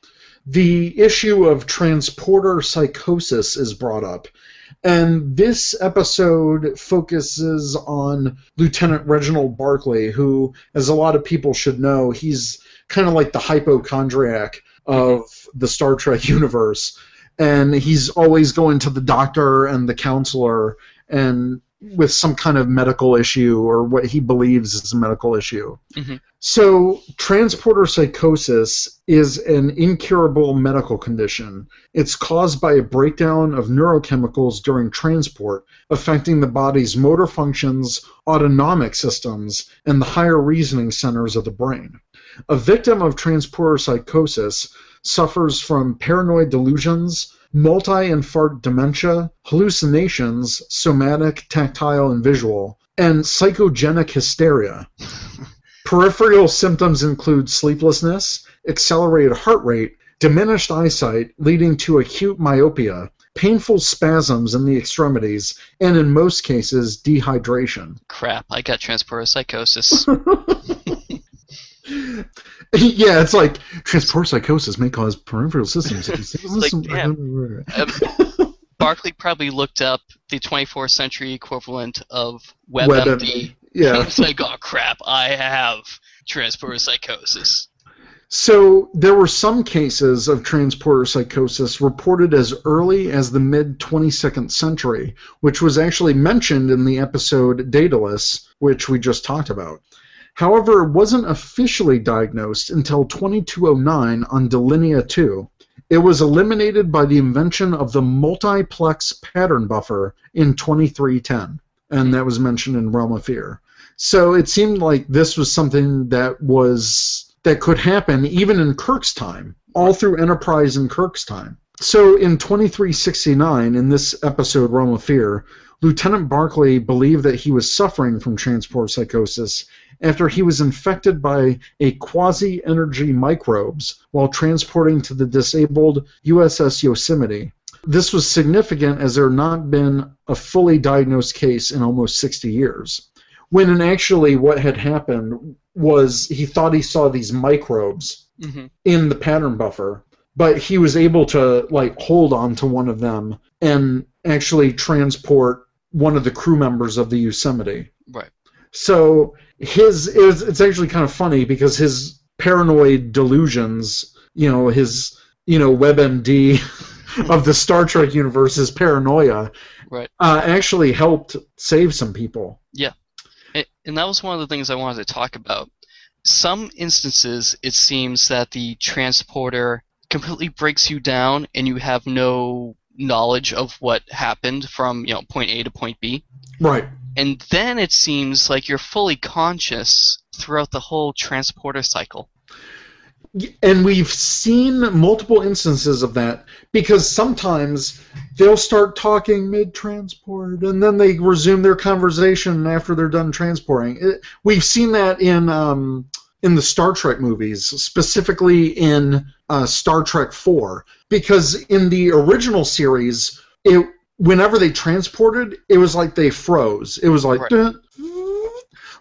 the issue of transporter psychosis is brought up. And this episode focuses on Lieutenant Reginald Barclay, who, as a lot of people should know, he's kind of like the hypochondriac of the Star Trek universe. And he's always going to the doctor and the counselor and with some kind of medical issue or what he believes is a medical issue. Mhm. So, transporter psychosis is an incurable medical condition. It's caused by a breakdown of neurochemicals during transport, affecting the body's motor functions, autonomic systems, and the higher reasoning centers of the brain. A victim of transporter psychosis suffers from paranoid delusions, multi infarct dementia, hallucinations, somatic, tactile, and visual, and psychogenic hysteria. Peripheral symptoms include sleeplessness, accelerated heart rate, diminished eyesight leading to acute myopia, painful spasms in the extremities, and in most cases, dehydration. Crap, I got transporter psychosis. yeah, it's like transport psychosis may cause peripheral systems. like. Um, Barclay probably looked up the 24th century equivalent of WebMD. WebMD. Yeah. It's like, oh crap, I have transporter psychosis. So there were some cases of transporter psychosis reported as early as the mid 22nd century, which was actually mentioned in the episode Daedalus, which we just talked about. However, it wasn't officially diagnosed until 2209 on Delinia 2. It was eliminated by the invention of the multiplex pattern buffer in 2310, and that was mentioned in Realm of Fear. So it seemed like this was something that was that could happen even in Kirk's time, all through Enterprise in Kirk's time. So in 2369, in this episode, Realm of Fear, Lieutenant Barclay believed that he was suffering from transport psychosis after he was infected by a quasi energy microbes while transporting to the disabled USS Yosemite. This was significant as there had not been a fully diagnosed case in almost 60 years. When in actually what had happened was he thought he saw these microbes hmm in the pattern buffer, but he was able to like hold on to one of them and actually transport one of the crew members of the Yosemite. Right. So his it it's actually kind of funny because his paranoid delusions, you know, his you know WebMD of the Star Trek universe, his paranoia, Right. uh, actually helped save some people. And, and that was one of the things I wanted to talk about. Some instances, it seems that the transporter completely breaks you down and you have no knowledge of what happened from you know point A to point B. Right. And then it seems like you're fully conscious throughout the whole transporter cycle. and we've seen multiple instances of that because sometimes they'll start talking mid transport and then they resume their conversation after they're done transporting. It, we've seen that in um, in the Star Trek movies, specifically in uh, Star Trek Four, because in the original series, it whenever they transported, it was like they froze. It was like. Right. "Dun,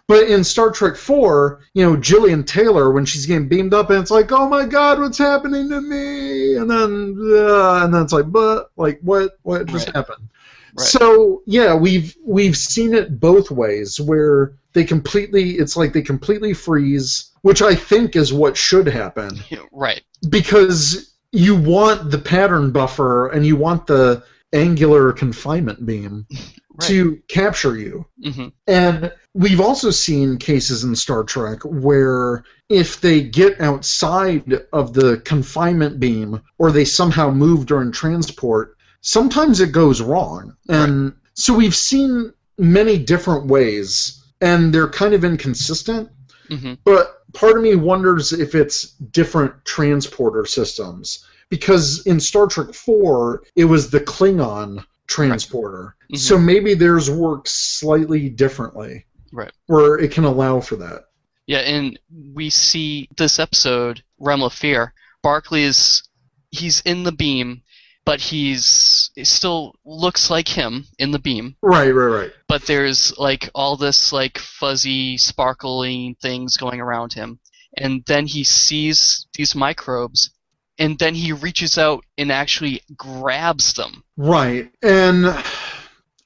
but in Star Trek 4, you know, Gillian Taylor, when she's getting beamed up, and it's like, oh my god, what's happening to me? And then, uh, and then it's like, but, like, what, what just Right. happened? Right. So yeah, we've we've seen it both ways, where they completely, it's like they completely freeze, which I think is what should happen right. because you want the pattern buffer and you want the annular confinement beam Right. to capture you. hmm And we've also seen cases in Star Trek where if they get outside of the confinement beam or they somehow move during transport, sometimes it goes wrong. And so we've seen many different ways, and they're kind of inconsistent. hmm But part of me wonders if it's different transporter systems. Because in Star Trek 4, it was the Klingon transporter. Mhm. So maybe theirs works slightly differently. Right. Where it can allow for that. Yeah, and we see this episode, Realm of Fear. Barclay is he's in the beam, but he's he still looks like him in the beam. Right, right, right. But there's like all this like fuzzy, sparkling things going around him, and then he sees these microbes, and then he reaches out and actually grabs them. Right. And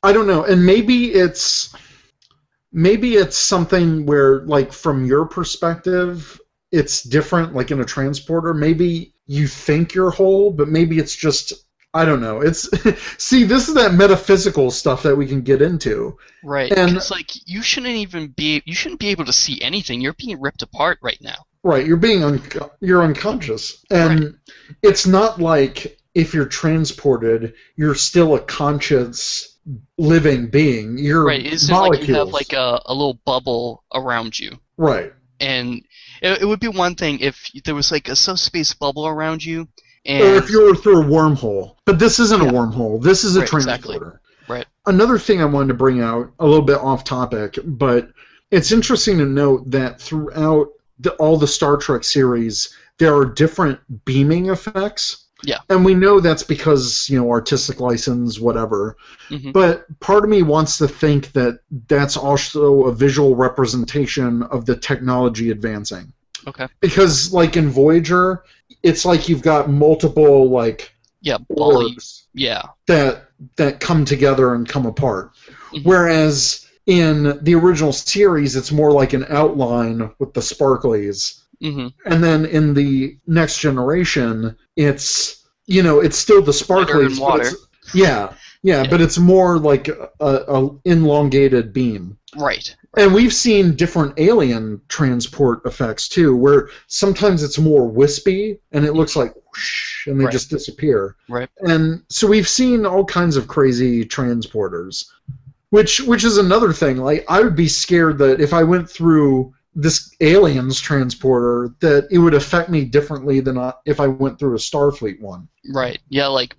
I don't know. And maybe it's maybe it's something where like from your perspective it's different like in a transporter maybe you think you're whole but maybe it's just I don't know. It's see, this is that metaphysical stuff that we can get into. Right. And- it's like you shouldn't even be you shouldn't be able to see anything. You're being ripped apart right now. Right, you're being un- you're unconscious, and it's not like if you're transported, you're still a conscious living being. You're Right. It isn't molecules. like you have like a, a little bubble around you. right. And it, it would be one thing if there was like a subspace bubble around you and or if you were through a wormhole. But this isn't a wormhole. This is a Right, exactly. transporter. Right. Another thing I wanted to bring out, a little bit off topic, but it's interesting to note that throughout the, all the Star Trek series, there are different beaming effects. Yeah. And we know that's because, you know, artistic license, whatever. Mhm. But part of me wants to think that that's also a visual representation of the technology advancing Okay. because like in Voyager, it's like you've got multiple like Yeah, orbs yeah. that that come together and come apart. Mhm. Whereas in the original series, it's more like an outline with the sparklies, hmm and then in the next generation, it's you know it's still the sparklies, than but yeah, Yeah. but it's more like a, a elongated beam. Right. And we've seen different alien transport effects too, where sometimes it's more wispy and it looks like whoosh, and they Right. just disappear. Right. And so we've seen all kinds of crazy transporters, which which is another thing. Like I would be scared that if I went through this aliens transporter, that it would affect me differently than I- if I went through a Starfleet one. Right. Yeah, like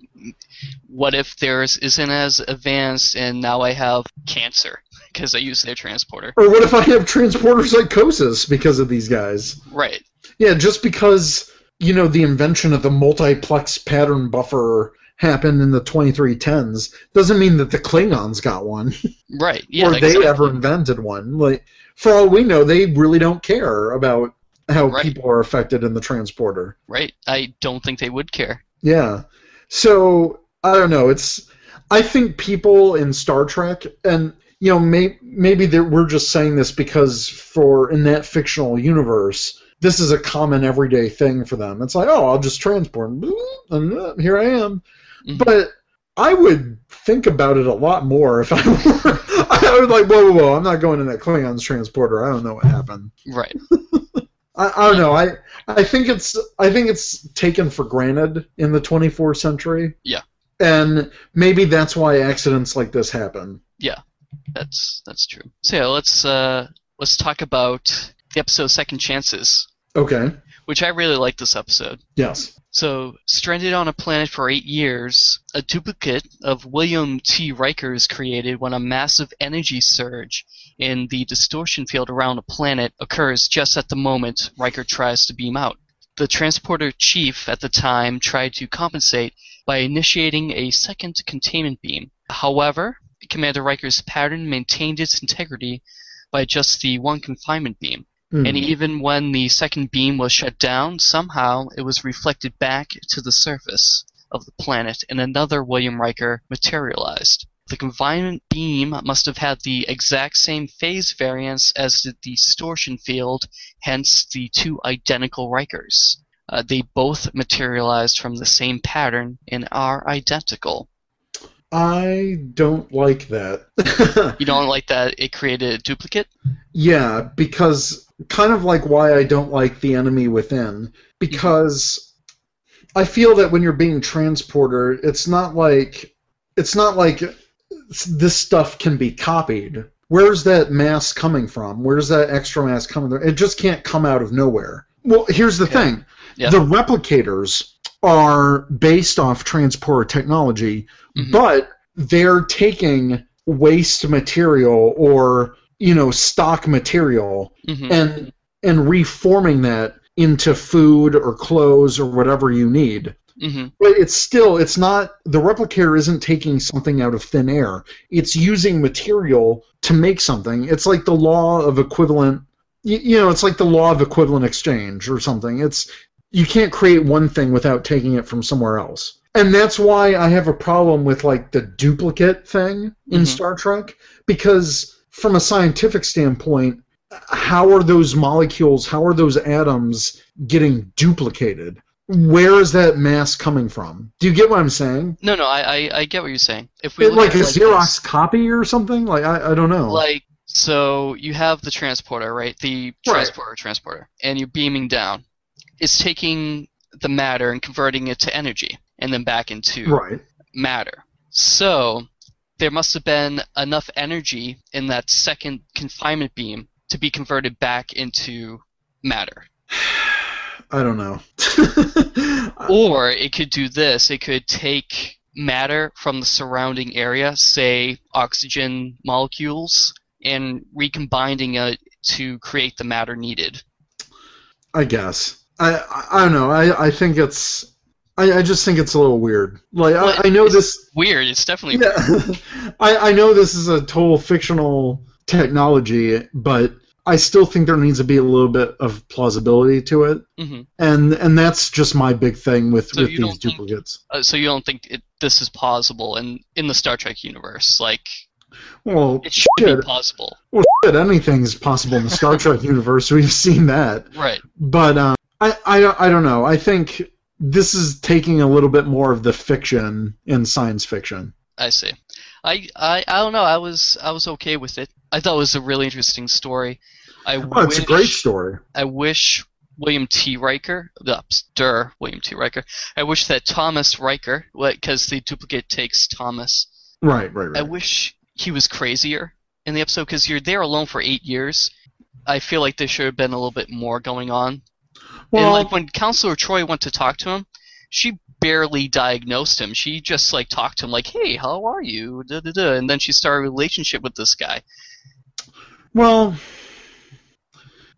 what if theirs isn't as advanced and now I have cancer because I use their transporter? Or what if I have transporter psychosis because of these guys? Right. Yeah, just because you know the invention of the multiplex pattern buffer happened in the 2310s doesn't mean that the Klingons got one Right. Yeah. or they exactly. ever invented one. Like for all we know, they really don't care about how Right. people are affected in the transporter. Right. I don't think they would care. Yeah. So I don't know. It's I think people in Star Trek and you know may, maybe we're just saying this because for in that fictional universe this is a common everyday thing for them. It's like oh I'll just transport and uh, here I am. Mhm. But I would think about it a lot more if I were. I would like whoa whoa whoa I'm not going in that Klingons transporter. I don't know what happened. Right. I, I don't know. I I think it's I think it's taken for granted in the 24th century. Yeah. And maybe that's why accidents like this happen. Yeah, that's that's true. So yeah, let's uh let's talk about the episode Second Chances, Okay. Which I really like this episode. Yes. So, stranded on a planet for eight years, a duplicate of William T. Riker is created when a massive energy surge in the distortion field around a planet occurs just at the moment Riker tries to beam out. The transporter chief at the time tried to compensate by initiating a second containment beam. However, Commander Riker's pattern maintained its integrity by just the one confinement beam. Hmm. And even when the second beam was shut down, somehow it was reflected back to the surface of the planet and another William Riker materialized. The confinement beam must have had the exact same phase variance as the distortion field, hence the two identical Rikers. Uh, they both materialized from the same pattern and are identical. I don't like that. You don't like that it created a duplicate? yeah, because kind of like why I don't like the enemy within. Because I feel that when you're being transported, it's not like it's not like this stuff can be copied. Where's that mass coming from? Where's that extra mass coming from? It just can't come out of nowhere. Well, here's the Yeah. thing. Yeah. The replicators are based off transporter technology, Mhm. but they're taking waste material or you know stock material hmm and and reforming that into food or clothes or whatever you need. Hmm but it's still it's not the replicator isn't taking something out of thin air. It's using material to make something. It's like the law of equivalent you, you know it's like the law of equivalent exchange or something. It's you can't create one thing without taking it from somewhere else. And that's why i have a problem with like the duplicate thing in Mhm. star trek because from a scientific standpoint how are those molecules how are those atoms getting duplicated where is that mass coming from? Do you get what I'm saying? No, no, I, I, I get what you're saying. If we It, like a it Xerox this, copy or something? Like I, I don't know. like so you have the transporter, right? The Right. transporter transporter, and you're beaming down. It's taking the matter and converting it to energy, and then back into right. matter. So there must have been enough energy in that second confinement beam to be converted back into matter. I don't know. Or it could do this. It could take matter from the surrounding area, say oxygen molecules, and recombining it to create the matter needed. I guess. I, I don't know. I, I think it's. I, I just think it's a little weird. Like Well, I, I know this. Weird. It's definitely Yeah, I, I know this is a total fictional technology, but I still think there needs to be a little bit of plausibility to it, hmm and and that's just my big thing with So with these think- duplicates. Uh, so you don't think it, this is plausible in in the Star Trek universe? Like Well, it should shit, be possible, Well, shit, anything's possible in the Star Trek universe. We've seen that. right? But um, I, I, I don't know. I think this is taking a little bit more of the fiction in science fiction. I see. I, I I don't know. I was I was okay with it. I thought it was a really interesting story. I Oh, it's a great story. I wish William T. Riker, uh, stir William T. Riker. I wish that Thomas Riker, because the duplicate takes Thomas. Right, right, right. I wish he was crazier in the episode because you're there alone for eight years. I feel like there should have been a little bit more going on. And like when Counselor Troi went to talk to him, she barely diagnosed him. She just like talked to him like, "Hey, how are you?" Da, da, da. And then she started a relationship with this guy. well,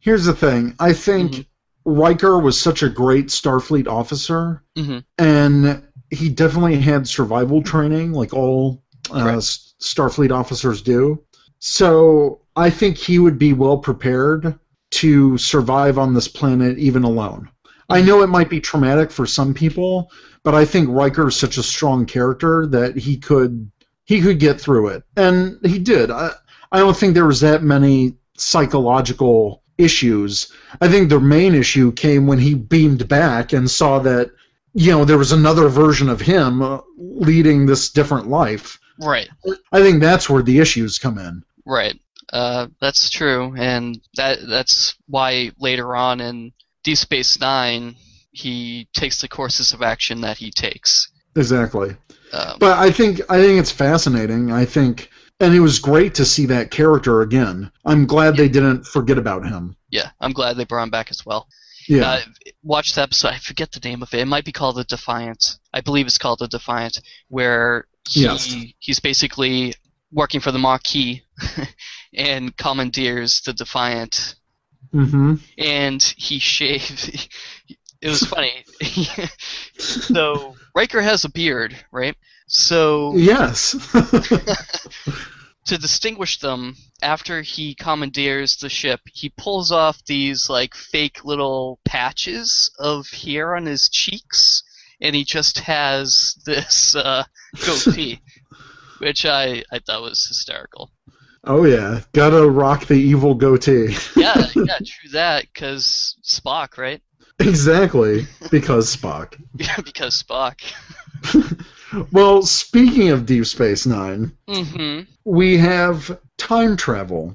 here's the thing. I think Mhm. Riker was such a great Starfleet officer, hmm and he definitely had survival training, like all uh, Correct. Starfleet officers do. So I think he would be well prepared to survive on this planet even alone. I know it might be traumatic for some people, but I think Riker is such a strong character that he could he could get through it, and he did. I I don't think there was that many psychological issues. I think the main issue came when he beamed back and saw that you know there was another version of him uh, leading this different life. Right, I think that's where the issues come in. right. Uh, that's true, and that that's why later on in Deep Space Nine, he takes the courses of action that he takes. Exactly. Um, But I think I think it's fascinating. I think and it was great to see that character again. I'm glad they didn't forget about him. yeah, I'm glad they brought him back as well. Yeah. Uh, watch the episode. I forget the name of it. It might be called the Defiant. I believe it's called the Defiant, where he Yes. he's basically working for the Maquis and commandeers the Defiant, mm-hmm. and he shaved. It was funny. so Riker has a beard, right? So Yes. to distinguish them, after he commandeers the ship, he pulls off these like fake little patches of hair on his cheeks, and he just has this uh, goatee, which I I thought was hysterical. oh yeah. Gotta rock the evil goatee. Yeah, yeah, true that, because Spock, right? exactly. Because Spock. Yeah, because Spock. Well, speaking of Deep Space Nine, Mm-hmm. we have time travel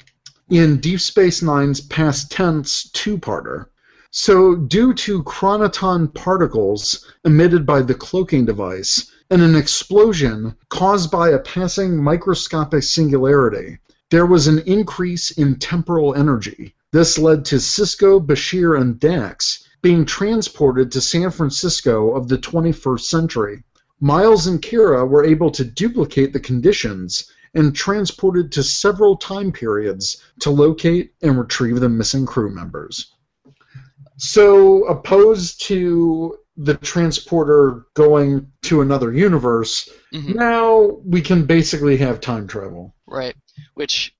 in Deep Space Nine's past tense two-parter. So, due to chronoton particles emitted by the cloaking device and an explosion caused by a passing microscopic singularity, there was an increase in temporal energy. This led to Sisko, Bashir, and Dax being transported to San Francisco of the 21st century. Miles and Kira were able to duplicate the conditions and transported to several time periods to locate and retrieve the missing crew members. So, opposed to the transporter going to another universe, hmm now we can basically have time travel. Right. Which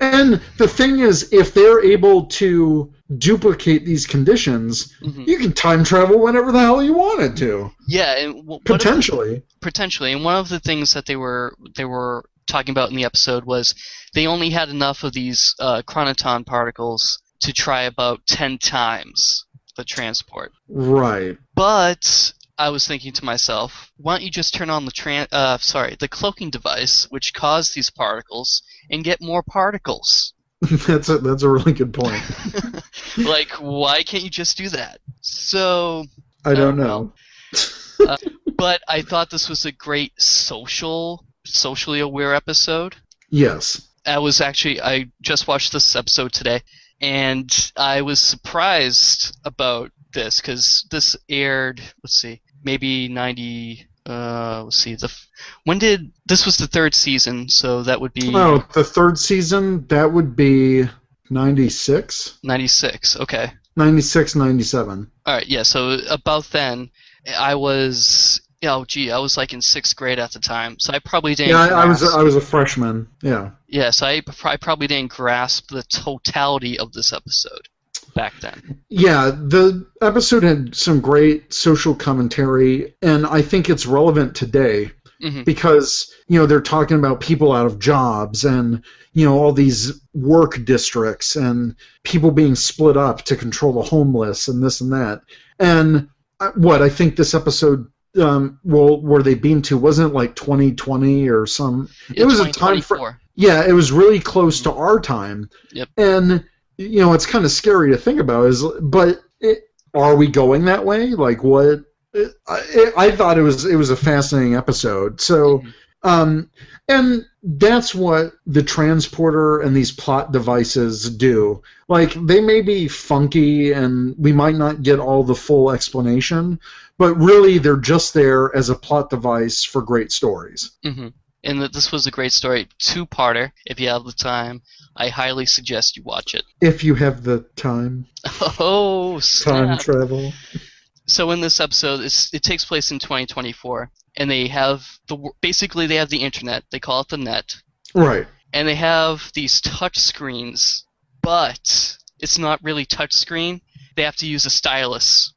And the thing is, if they're able to duplicate these conditions, mhm. you can time travel whenever the hell you wanted to. yeah, and w- of the- Potentially. potentially and one of the things that they were they were talking about in the episode was they only had enough of these uh, chronoton particles to try about 10 times the transport. Right. But I was thinking to myself, why don't you just turn on the tran- uh, sorry, the cloaking device, which caused these particles, and get more particles? that's a that's a really good point. like, why can't you just do that? So, I don't don't know. but I thought this was a great social, socially aware episode. Yes. I was actually I just watched this episode today, and I was surprised about this because this aired. Let's see, maybe ninety. Uh, let's see. The when did this was the third season, so that would be Oh, the third season that would be 96, ninety six. Okay. 96, 97. All right. Yeah. So about then, I was. Oh, gee, I was like in sixth grade at the time, so I probably didn't. Yeah, I, I was I was a freshman. Yeah. Yeah, so I, I probably didn't grasp the totality of this episode back then. Yeah, the episode had some great social commentary, and I think it's relevant today hmm because you know they're talking about people out of jobs and you know all these work districts and people being split up to control the homeless and this and that. And uh, what I think this episode, um, well, where they beamed to wasn't it like 2020 or some. It was a time for Yeah, it was really close to our time. Yep. And you know, it's kind of scary to think about. Is but it, are we going that way? Like what? It, I, I thought it was it was a fascinating episode. So, Mhm. um, and that's what the transporter and these plot devices do. Like they may be funky, and we might not get all the full explanation, but really they're just there as a plot device for great stories. hmm And that this was a great story, two-parter. If you have the time, I highly suggest you watch it. If you have the time, Oh, time travel. so in this episode, it's, it takes place in 2024, and they have the basically they have the internet. They call it the net, Right. and they have these touch screens, but it's not really touch screen. They have to use a stylus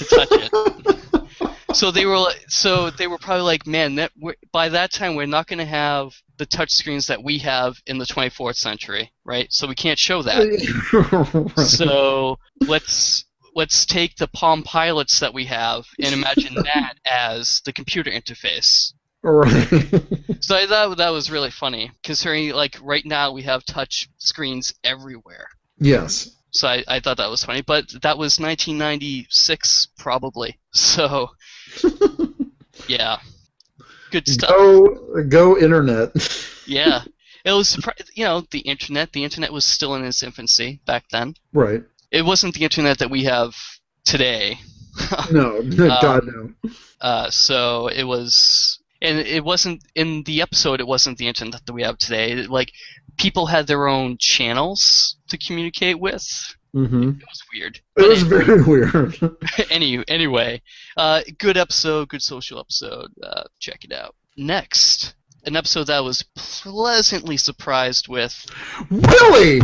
to touch it. So they were so they were probably like, man, that we're, by that time we're not going to have the touch screens that we have in the 24th century, right? So we can't show that. Right. So let's let's take the Palm Pilots that we have and imagine that as the computer interface. right. So I thought that was really funny, considering like right now we have touch screens everywhere. yes. So I, I thought that was funny, but that was 1996 probably. So yeah, good stuff. Go go internet. Yeah, it was you know the internet. The internet was still in its infancy back then. right. It wasn't the internet that we have today. No, God no. Uh, so it was, and it wasn't in the episode. It wasn't the internet that we have today. Like people had their own channels to communicate with. hmm It was weird. It was very weird. any anyway, uh, good episode, good social episode. Uh, check it out. Next, an episode that I was pleasantly surprised with. really?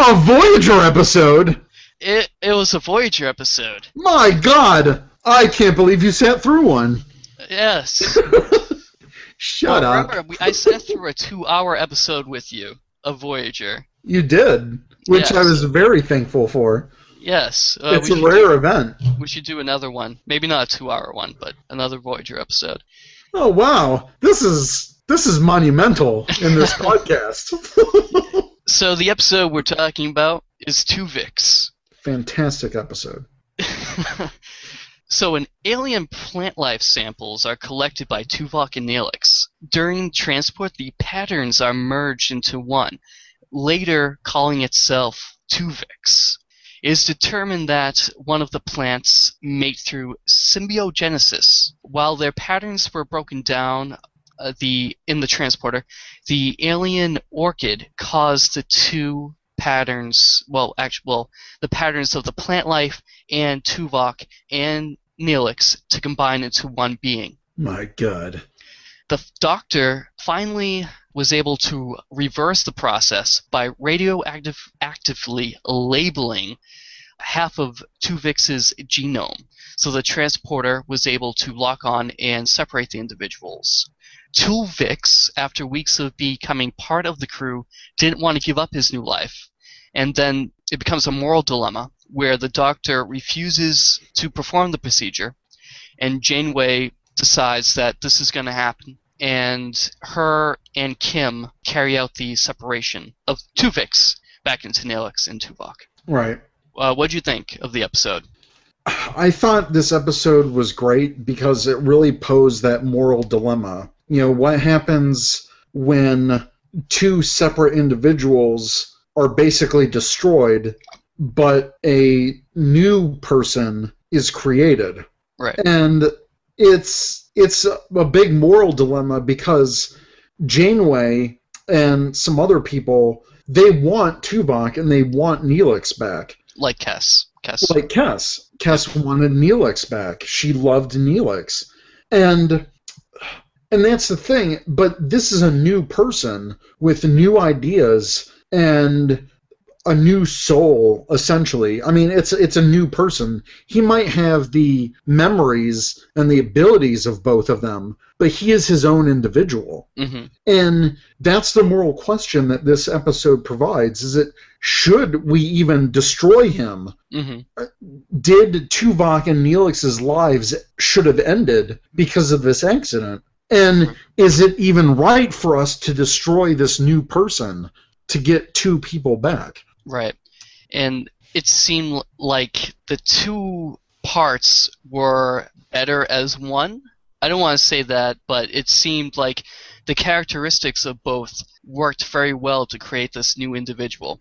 A Voyager episode? It it was a Voyager episode. My God! I can't believe you sat through one. Yes. Shut well, up. Remember, we, I sat through a two-hour episode with you of Voyager. You did, which I was very thankful for. Yes. Uh, it's a rare do- event. We should do another one. Maybe not a two-hour one, but another Voyager episode. Oh wow, this is this is monumental in this podcast. So the episode we're talking about is Tuvix. Fantastic episode. so, an alien plant life samples are collected by Tuvok and Neelix. During transport, the patterns are merged into one, later calling itself Tuvix. It is determined that one of the plants mate through symbiogenesis. While their patterns were broken down uh, the in the transporter, the alien orchid caused the two patterns, well, actually, well, the patterns of the plant life and Tuvok and Neelix to combine into one being. My God. The doctor finally was able to reverse the process by radioactive actively labeling half of Tuvix's genome. So the transporter was able to lock on and separate the individuals. Tuvix, after weeks of becoming part of the crew, didn't want to give up his new life. And then it becomes a moral dilemma where the doctor refuses to perform the procedure, and Janeway decides that this is going to happen, and her and Kim carry out the separation of Tuvix back into Neelix and Tuvok. Right. Uh, what do you think of the episode? I thought this episode was great because it really posed that moral dilemma. You know, what happens when two separate individuals are basically destroyed, but a new person is created. Right. And it's it's a big moral dilemma because Janeway and some other people they want Tuvok and they want Neelix back. Like Kes. Kes. Like Kes. Kes wanted Neelix back. She loved Neelix. And and that's the thing, but this is a new person with new ideas and a new soul essentially. I mean, it's it's a new person. He might have the memories and the abilities of both of them, but he is his own individual. hmm And that's the moral question that this episode provides is it should we even destroy him? hmm Did Tuvok and Neelix's lives should have ended because of this accident? And is it even right for us to destroy this new person to get two people back? Right. And it seemed like the two parts were better as one. I don't want to say that, but it seemed like the characteristics of both worked very well to create this new individual.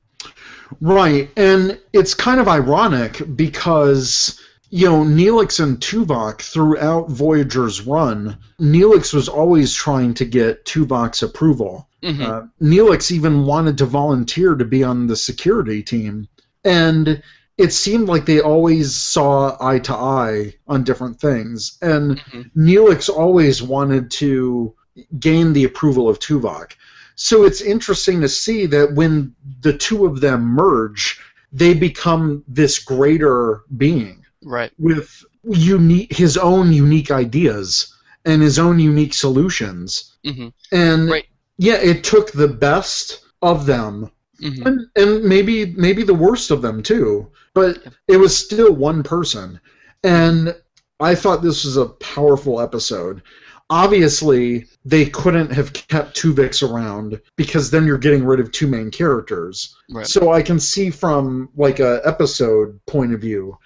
Right, and it's kind of ironic because you know Neelix and Tuvok throughout Voyager's run, Neelix was always trying to get Tuvok's approval. hmm Uh, Neelix even wanted to volunteer to be on the security team, and it seemed like they always saw eye to eye on different things. And Mhm. Neelix always wanted to gain the approval of Tuvok. So it's interesting to see that when the two of them merge, they become this greater being Right. with unique his own unique ideas and his own unique solutions. hmm And Right. yeah, it took the best of them hmm and, and maybe maybe the worst of them too, but it was still one person. And I thought this was a powerful episode. Obviously, they couldn't have kept Tuvix around because then you're getting rid of two main characters. Right. So I can see from like a episode point of view,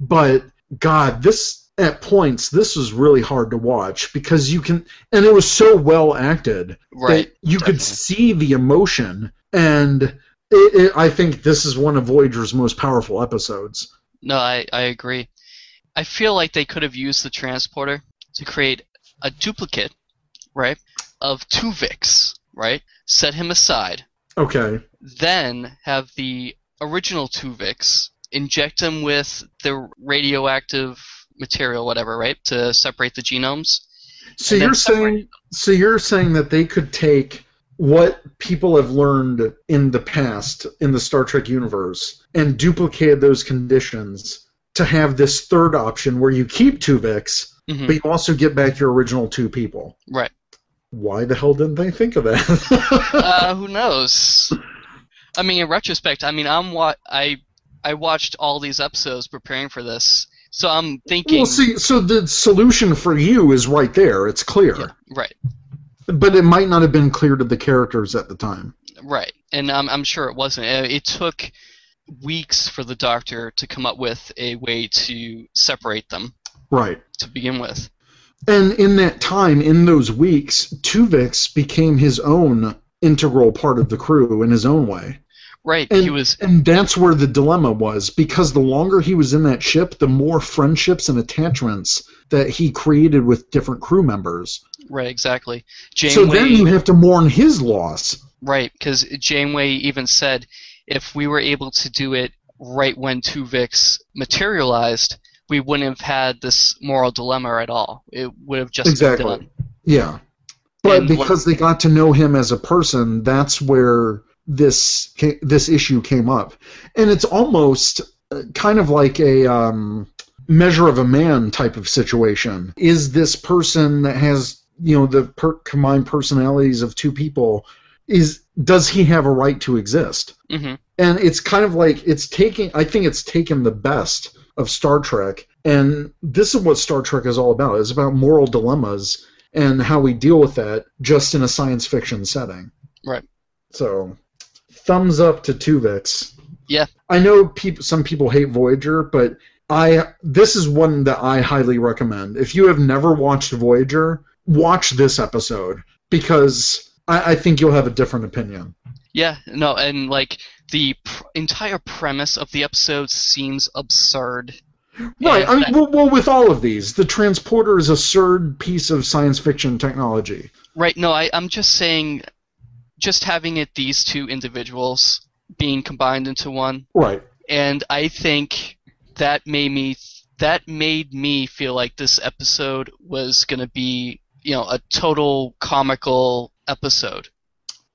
but God, this at points this was really hard to watch because you can, and it was so well acted Right. that you could see the emotion, and it, it, I think this is one of Voyager's most powerful episodes. No, I, I agree. I feel like they could have used the transporter to create a duplicate, right, of Tuvix, right? Set him aside. Okay, Then have the original Tuvix inject them with the radioactive material, whatever, right, to separate the genomes. so you're saying so you're saying that they could take what people have learned in the past in the Star Trek universe and duplicate those conditions to have this third option where you keep Tuvix, Mhm. but you also get back your original two people. Right. Why the hell didn't they think of that? uh, who knows? I mean, in retrospect, I mean, I'm what I I watched all these episodes preparing for this, so I'm thinking, well, see, so the solution for you is right there. It's clear. Yeah, right, But it might not have been clear to the characters at the time. right, and I'm I'm sure it wasn't. Uh, It took weeks for the Doctor to come up with a way to separate them Right. to begin with. And in that time, in those weeks, Tuvix became his own integral part of the crew in his own way. Right, And, he was and that's where the dilemma was, because the longer he was in that ship, the more friendships and attachments that he created with different crew members. right exactly. so then you have to mourn his loss. right, because Janeway even said if we were able to do it right when Tuvix materialized, we wouldn't have had this moral dilemma at all. It would have just Exactly. been done. Yeah. But And what- because they got to know him as a person, that's where this this issue came up, and it's almost uh, kind of like a um, measure of a man type of situation. Is this person that has you know the per- combined personalities of two people? is does he have a right to exist? hmm and it's kind of like it's taking i think it's taken the best of star trek and this is what star trek is all about it's about moral dilemmas and how we deal with that just in a science fiction setting Right. so thumbs up to tuvix Yeah. i know people some people hate voyager but i this is one that i highly recommend if you have never watched voyager watch this episode because i, I think you'll have a different opinion Yeah, no, and like the pr- entire premise of the episode seems absurd. Right. I mean, that- well, well, with all of these, the transporter is a third piece of science fiction technology. Right, no, I, I'm just saying, just having it these two individuals being combined into one, Right. and I think that made me that made me feel like this episode was gonna be, you know, a total comical episode.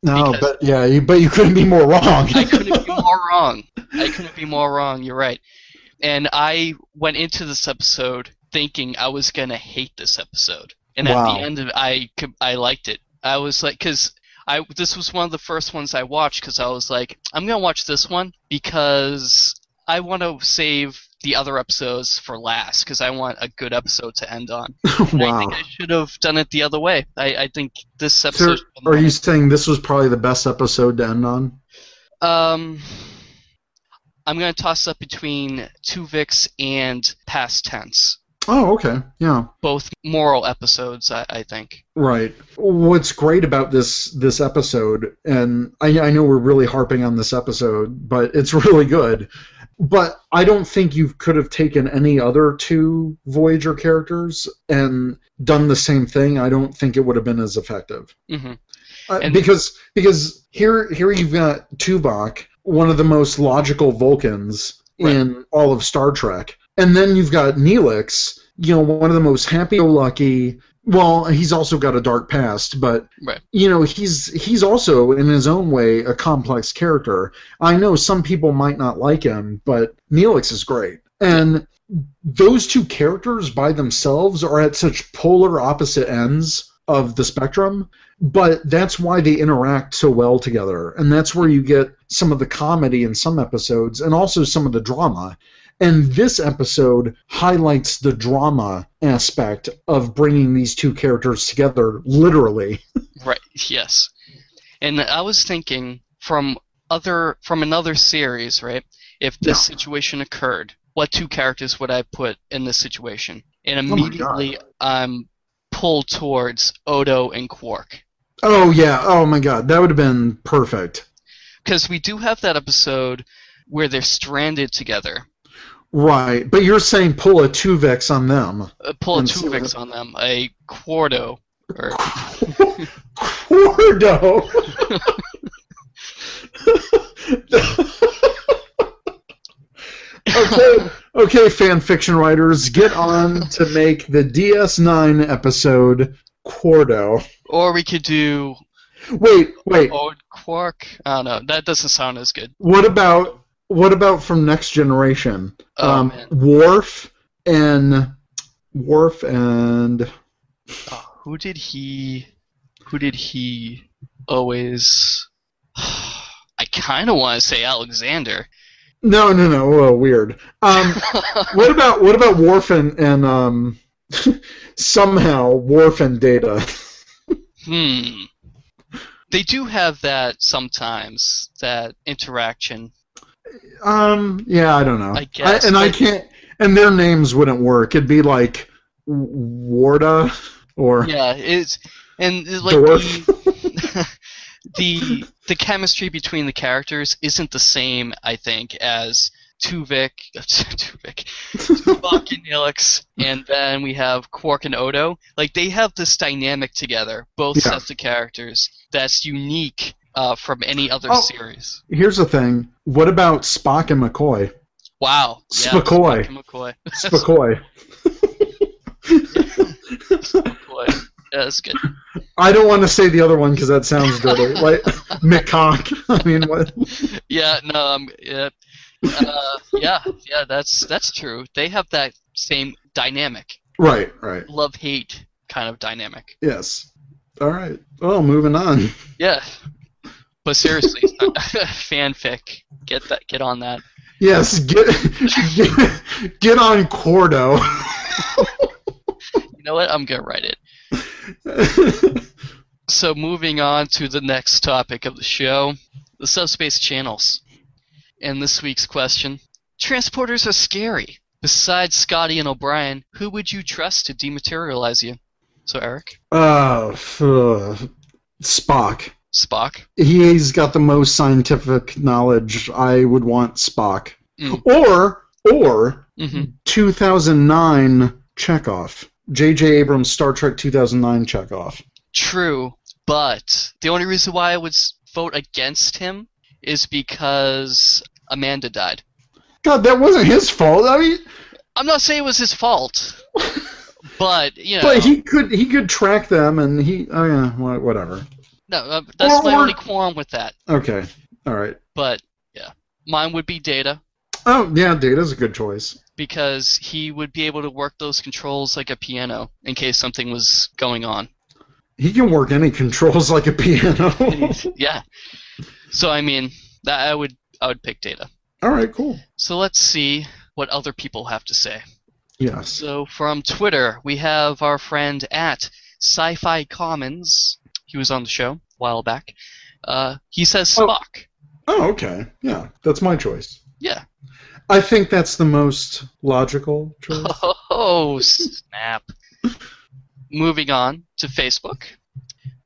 No, Because- but yeah, you, but you couldn't be more wrong. I couldn't be more wrong. I couldn't be more wrong. You're right. And I went into this episode thinking I was gonna hate this episode, and at the end of it, I I liked it. I was like, because I this was one of the first ones I watched because I was like, I'm gonna watch this one because I want to save the other episodes for last because I want a good episode to end on. And I think I should have done it the other way. I, I think this So, episode. are you saying this was probably the best episode to end on? Um, I'm gonna toss up between Tuvix and Past Tense. Oh, okay. Yeah. Both moral episodes, I, I think. Right. What's great about this this episode, and I, I know we're really harping on this episode, but it's really good. But I don't think you could have taken any other two Voyager characters and done the same thing. I don't think it would have been as effective. hmm Uh, because because here here you've got Tuvok, one of the most logical Vulcans Right. in all of Star Trek, and then you've got Neelix, you know, one of the most happy-go-lucky. Well, he's also got a dark past, but Right. you know, he's he's also in his own way a complex character. I know some people might not like him, but Neelix is great, and those two characters by themselves are at such polar opposite ends of the spectrum but that's why they interact so well together and that's where you get some of the comedy in some episodes and also some of the drama and this episode highlights the drama aspect of bringing these two characters together literally Right. Yes. And I was thinking from other from another series, right? If this Yeah. situation occurred, what two characters would I put in this situation? And Oh immediately I'm pulled towards Odo and Quark. oh yeah oh my god that would have been perfect Because we do have that episode where they're stranded together. Right but you're saying pull a Tuvix on them Uh, pull a Tuvix on them, a Quarto. Or, Quardo. okay, okay, fan fiction writers, get on to make the DS9 episode Quardo. or we could do Wait, wait. Ode Quark. I don't know. That doesn't sound as good. What about what about from Next Generation? Oh, um, man. Worf and Worf and Oh, who did he? Who did he always? I kind of want to say Alexander. no, no, no. Well, weird. Um, what about what about Worf and, and um, somehow Worf and Data? hmm. They do have that sometimes. That interaction. Um, yeah, I don't know. I guess, and I can't. And their names wouldn't work. It'd be like Warda or Yeah, it's and it's like Dwarf. the, the the chemistry between the characters isn't the same. I think as Tuvik, Tuvik, Tuvok and Neelix, and then we have Quark and Odo. Like they have this dynamic together, both Yeah. sets of characters that's unique uh, from any other Oh. series. Here's the thing. What about Spock and McCoy? Wow. Yeah, Spokoi. Spock and McCoy. McCoy. Yeah, that's good. I don't want to say the other one because that sounds dirty. Like McCock. I mean, what? Yeah, no, um, yeah, uh, yeah, yeah. That's that's true. They have that same dynamic, Right, right. love hate kind of dynamic. Yes. All right. Well, moving on. Yeah. But seriously, fanfic. Get that. Get on that. Yes, get get, get on Cordo. You know what? I'm gonna write it. So moving on to the next topic of the show, the subspace channels. And this week's question: Transporters are scary. Besides Scotty and O'Brien, who would you trust to dematerialize you? So Eric, uh, f- uh, Spock. Spock. He's got the most scientific knowledge. I would want Spock. Mm. Or or hmm 2009 Chekov. J.J. Abrams' Star Trek 2009 Chekov. True, but the only reason why I would vote against him is because Amanda died. God, that wasn't his fault. I mean, I'm not saying it was his fault, but you know, but he could he could track them, and he oh yeah, wha- whatever. No, uh, that's my only qualm with that. Okay, all right. But yeah, mine would be Data Oh yeah, Data's a good choice. because he would be able to work those controls like a piano in case something was going on. He can work any controls like a piano. yeah. So I mean, that I would I would pick Data. all right, cool. So let's see what other people have to say. Yes. So from Twitter, we have our friend at Sci-Fi Commons. He was on the show a while back. Uh, he says Oh. Spock. Oh, okay. Yeah, that's my choice. Yeah. I think that's the most logical choice. Oh snap! Moving on to Facebook,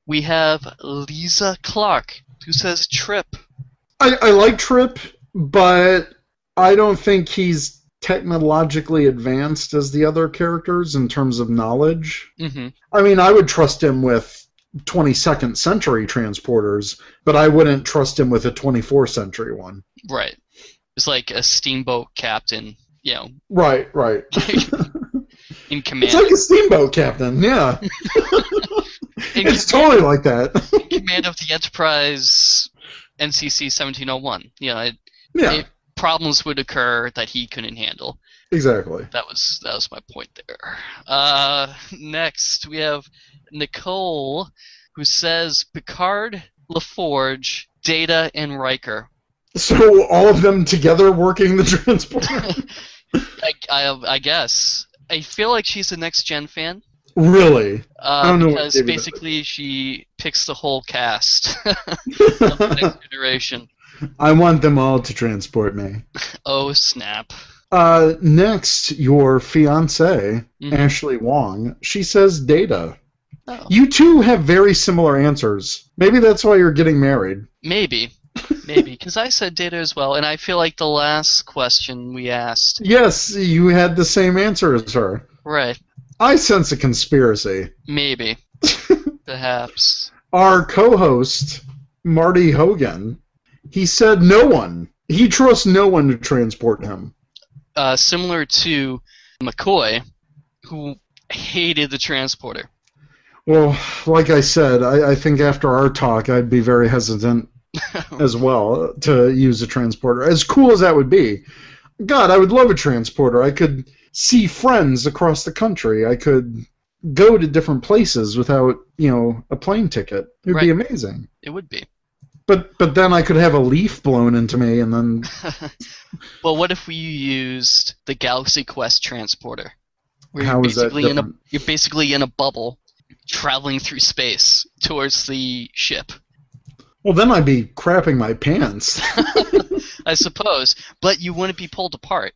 we have Lisa Clark who says Trip. I, I like Trip, but I don't think he's technologically advanced as the other characters in terms of knowledge. hmm I mean, I would trust him with 22nd century transporters, but I wouldn't trust him with a 24th century one. Right. It's like a steamboat captain, you know, Right, right. in command. It's like a steamboat captain, yeah. It's totally like that. command of the Enterprise NCC 1701. You know, it, Yeah, it- problems would occur that he couldn't handle. exactly. That was that was my point there. Uh, next we have Nicole, who says Picard, LaForge, Data, and Riker. So all of them together working the transporter? I, I, I guess I feel like she's a next gen fan. really? Uh, don't know what because basically she picks the whole cast of the next generation. I want them all to transport me. Oh snap! Uh, next, your fiance, Mhm. Ashley Wong, she says data. Oh, You two have very similar answers. Maybe that's why you're getting married. maybe, maybe because I said Data as well, and I feel like the last question we asked, Yes, you had the same answer as her. right? I sense a conspiracy. Maybe, perhaps. Our co host, Marty Hogan, he said no one. He trusts no one to transport him. uh, similar to McCoy, who hated the transporter. Well, like I said, I, I think after our talk, I'd be very hesitant as well to use a transporter. As cool as that would be, God, I would love a transporter. I could see friends across the country. I could go to different places without, you know, a plane ticket. It would be amazing. It would be. But but then I could have a leaf blown into me, and then well, what if we used the Galaxy Quest transporter? Where How you're is that basically in a you're basically in a bubble, traveling through space towards the ship. well, then I'd be crapping my pants. I suppose, but you wouldn't be pulled apart.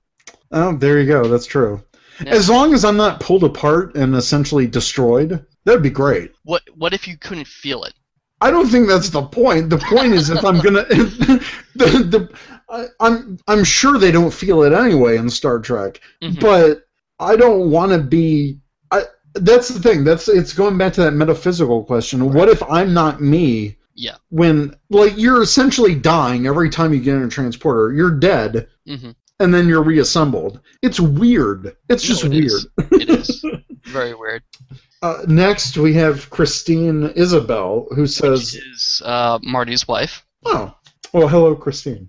oh, there you go. That's true. As long as I'm not pulled apart and essentially destroyed, that'd be great. What what if you couldn't feel it? I don't think that's the point. The point is if I'm gonna, the, the, I, I'm I'm sure they don't feel it anyway in Star Trek, Mhm. but I don't want to be. I that's the thing. That's it's going back to that metaphysical question. What if I'm not me? Yeah. When like you're essentially dying every time you get in a transporter, you're dead, hmm and then you're reassembled. It's weird. It's No, just it weird. is. It is very weird. Uh, next, we have Christine Isabel, who says, Which is uh, Marty's wife. Oh, well, hello, Christine.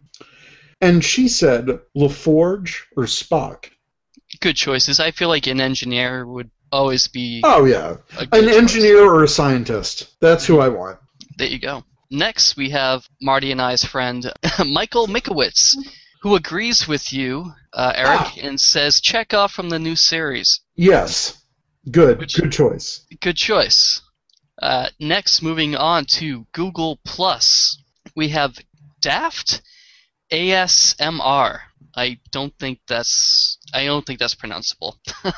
And she said LaForge or Spock. Good choices. I feel like an engineer would always be Oh, yeah. An choice. engineer or a scientist. That's who I want. There you go. next, we have Marty and I's friend Michael Mikowitz, who agrees with you, uh, Eric, Ah. and says Chekov from the new series. Yes. Good. Which- Good choice. Good choice. Uh, next, moving on to Google Plus, we have Daft ASMR. I don't think that's I don't think that's pronounceable.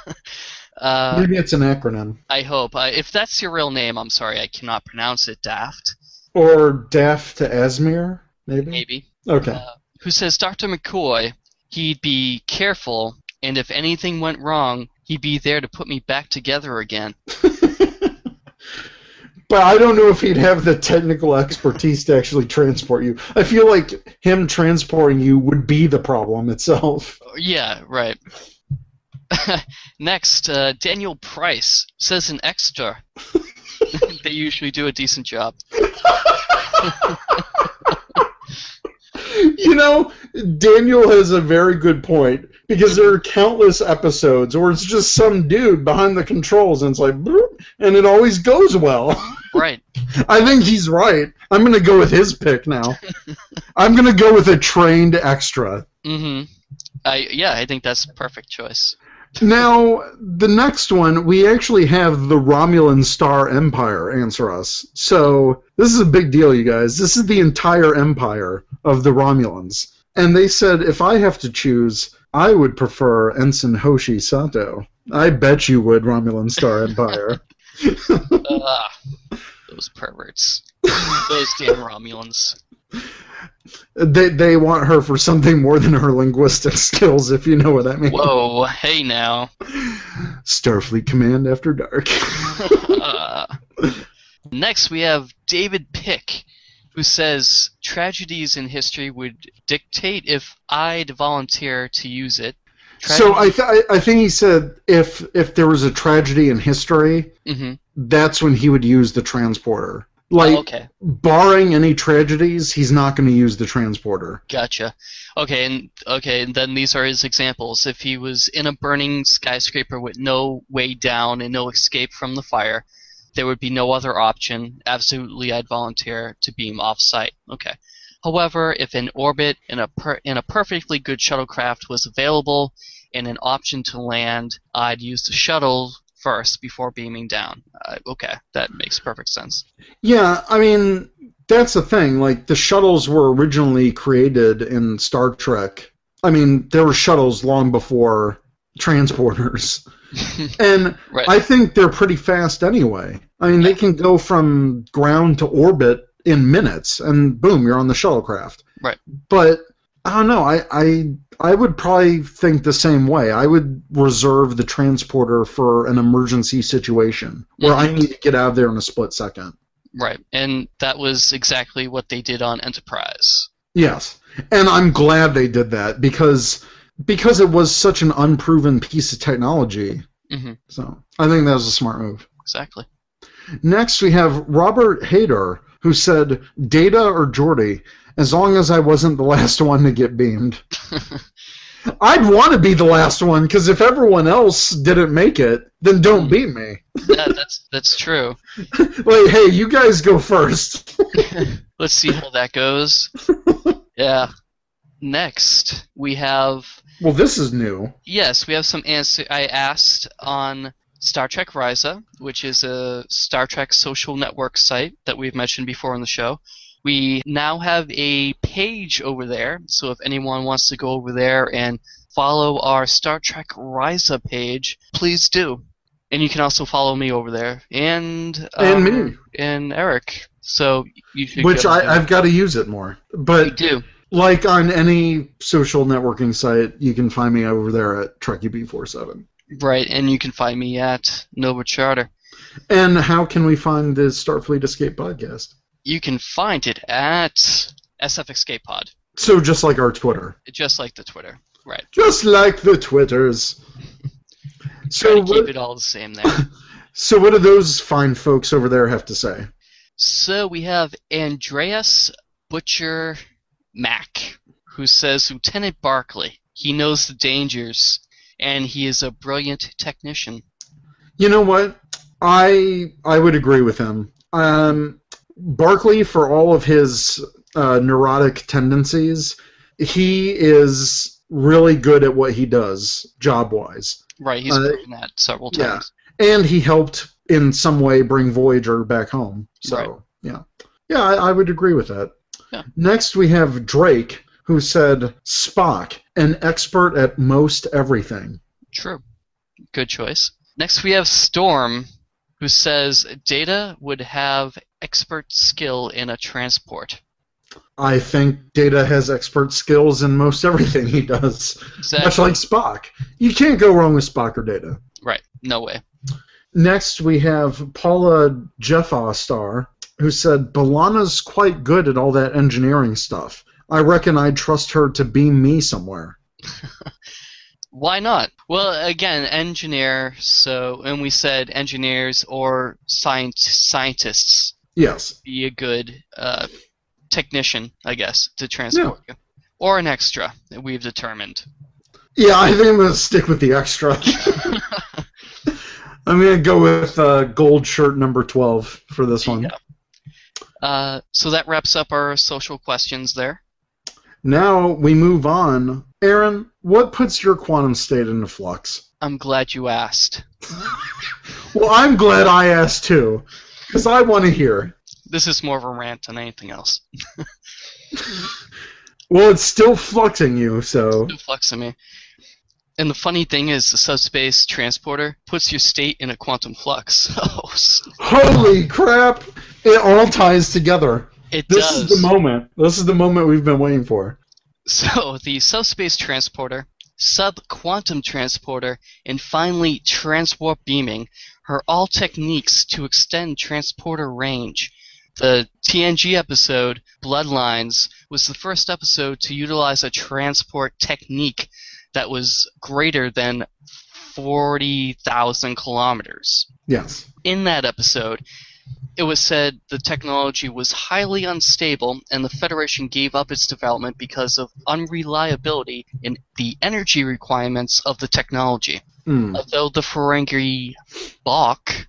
uh, Maybe it's an acronym. I hope. Uh, if that's your real name, I'm sorry, I cannot pronounce it. Daft, Or Daft to Asmir, maybe? maybe. Okay. Uh, who says Dr. McCoy? He'd be careful, and if anything went wrong, he'd be there to put me back together again. but I don't know if he'd have the technical expertise to actually transport you. I feel like him transporting you would be the problem itself. Yeah, right. Next, uh, Daniel Price says an extra. they usually do a decent job. You know, Daniel has a very good point because there are countless episodes where it's just some dude behind the controls and it's like, and it always goes well. Right. I think he's right. I'm going to go with his pick now. I'm going to go with a trained extra. Mm-hmm. I yeah, I think that's a perfect choice. Now, the next one, we actually have the Romulan Star Empire answer us. So, this is a big deal, you guys. This is the entire empire of the Romulans. And they said if I have to choose, I would prefer Ensign Hoshi Sato. I bet you would, Romulan Star Empire. Ugh, those perverts. those damn Romulans. they, they want her for something more than her linguistic skills, if you know what I mean. Whoa, hey now. Starfleet Command After Dark. Uh, next, we have David Pick, who says tragedies in history would dictate if I'd volunteer to use it. So I, th- I think he said if if there was a tragedy in history, hmm that's when he would use the transporter. Like oh, okay, barring any tragedies, he's not going to use the transporter. gotcha. Okay, and okay, and then these are his examples. If he was in a burning skyscraper with no way down and no escape from the fire, there would be no other option. Absolutely, I'd volunteer to beam off-site. Okay. However, if an orbit in a per- in a perfectly good shuttlecraft was available and an option to land, I'd use the shuttle first before beaming down. Uh, okay, that makes perfect sense. Yeah, I mean that's the thing. Like the shuttles were originally created in Star Trek. I mean there were shuttles long before transporters, and Right. I think they're pretty fast anyway. I mean, they can go from ground to orbit in minutes, and boom, you're on the shuttlecraft. Right. But I don't know. I I I would probably think the same way. I would reserve the transporter for an emergency situation where I need to get out of there in a split second. Right, and that was exactly what they did on Enterprise. Yes, and I'm glad they did that because because it was such an unproven piece of technology. hmm So I think that was a smart move. Exactly. Next, we have Robert Hader, who said, Data or Geordi, as long as I wasn't the last one to get beamed. I'd want to be the last one, because if everyone else didn't make it, then don't hmm. beat me. yeah, that's that's true. Like, hey, you guys go first. Let's see how that goes. Yeah. Next, we have well, this is new. yes, we have some answer. I asked on Star Trek Risa, which is a Star Trek social network site that we've mentioned before on the show. We now have a page over there, so if anyone wants to go over there and follow our Star Trek Risa page, please do. And you can also follow me over there, and And um, me. and Eric. So you should Which I, I've got to use it more. But do. like on any social networking site, you can find me over there at TrekkyB47. Right, and you can find me at Nova Charter. And how can we find the Starfleet Escape podcast? You can find it at SF Escape Pod, So just like our Twitter. just like the Twitter. Right. Just like the Twitters. So keep what, it all the same there. so what do those fine folks over there have to say? so we have Andreas Butcher Mack, who says Lieutenant Barclay. He knows the dangers, and he is a brilliant technician. You know what? I I would agree with him. Um, Barclay, for all of his uh, neurotic tendencies, he is really good at what he does job wise. Right, he's Uh, proven that several times. yeah. And he helped in some way bring Voyager back home. So, Right. yeah. Yeah, I, I would agree with that. Yeah. Next, we have Drake, who said Spock, an expert at most everything. True. Good choice. Next, we have Storm, who says Data would have expert skill in a transport. I think Data has expert skills in most everything he does, Exactly. much like Spock. You can't go wrong with Spock or Data. Right. No way. Next, we have Paula Jeffostar, who said B'Elanna's quite good at all that engineering stuff. I reckon I'd trust her to beam me somewhere. Why not? Well, again, engineer. So, and we said engineers or scient- scientists Yes. be a good uh, technician, I guess, to transport you, or an extra. that We've determined. Yeah, I think I'm going to stick with the extra. I'm going to go with uh, gold shirt number 12 for this one. Yeah. Uh, so that wraps up our social questions there. Now we move on. Aaron, what puts your quantum state into flux? I'm glad you asked. Well, I'm glad I asked too, because I want to hear. This is more of a rant than anything else. Well, it's still fluxing you, so. It fluxing me. And the funny thing is, the subspace transporter puts your state in a quantum flux. Oh, Holy crap! It all ties together. It This does. is the moment. This is the moment we've been waiting for. So the subspace transporter, sub-quantum transporter, and finally transwarp beaming are all techniques to extend transporter range. The TNG episode, Bloodlines, was the first episode to utilize a transport technique that was greater than 40,000 kilometers. Yes. In that episode, it was said the technology was highly unstable and the Federation gave up its development because of unreliability in the energy requirements of the technology. Hmm. Although the Ferengi Bok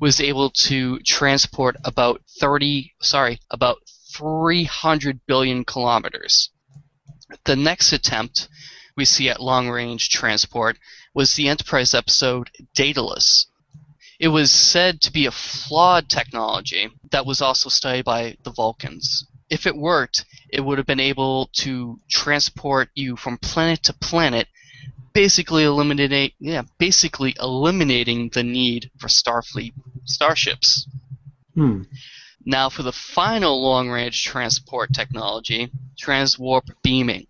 was able to transport about 30, sorry, about 300 billion kilometers. The next attempt we see at long range transport was the Enterprise episode Daedalus. It was said to be a flawed technology that was also studied by the Vulcans. If it worked, it would have been able to transport you from planet to planet, basically eliminate yeah, basically eliminating the need for Starfleet starships. Hmm. Now for the final long-range transport technology, transwarp beaming.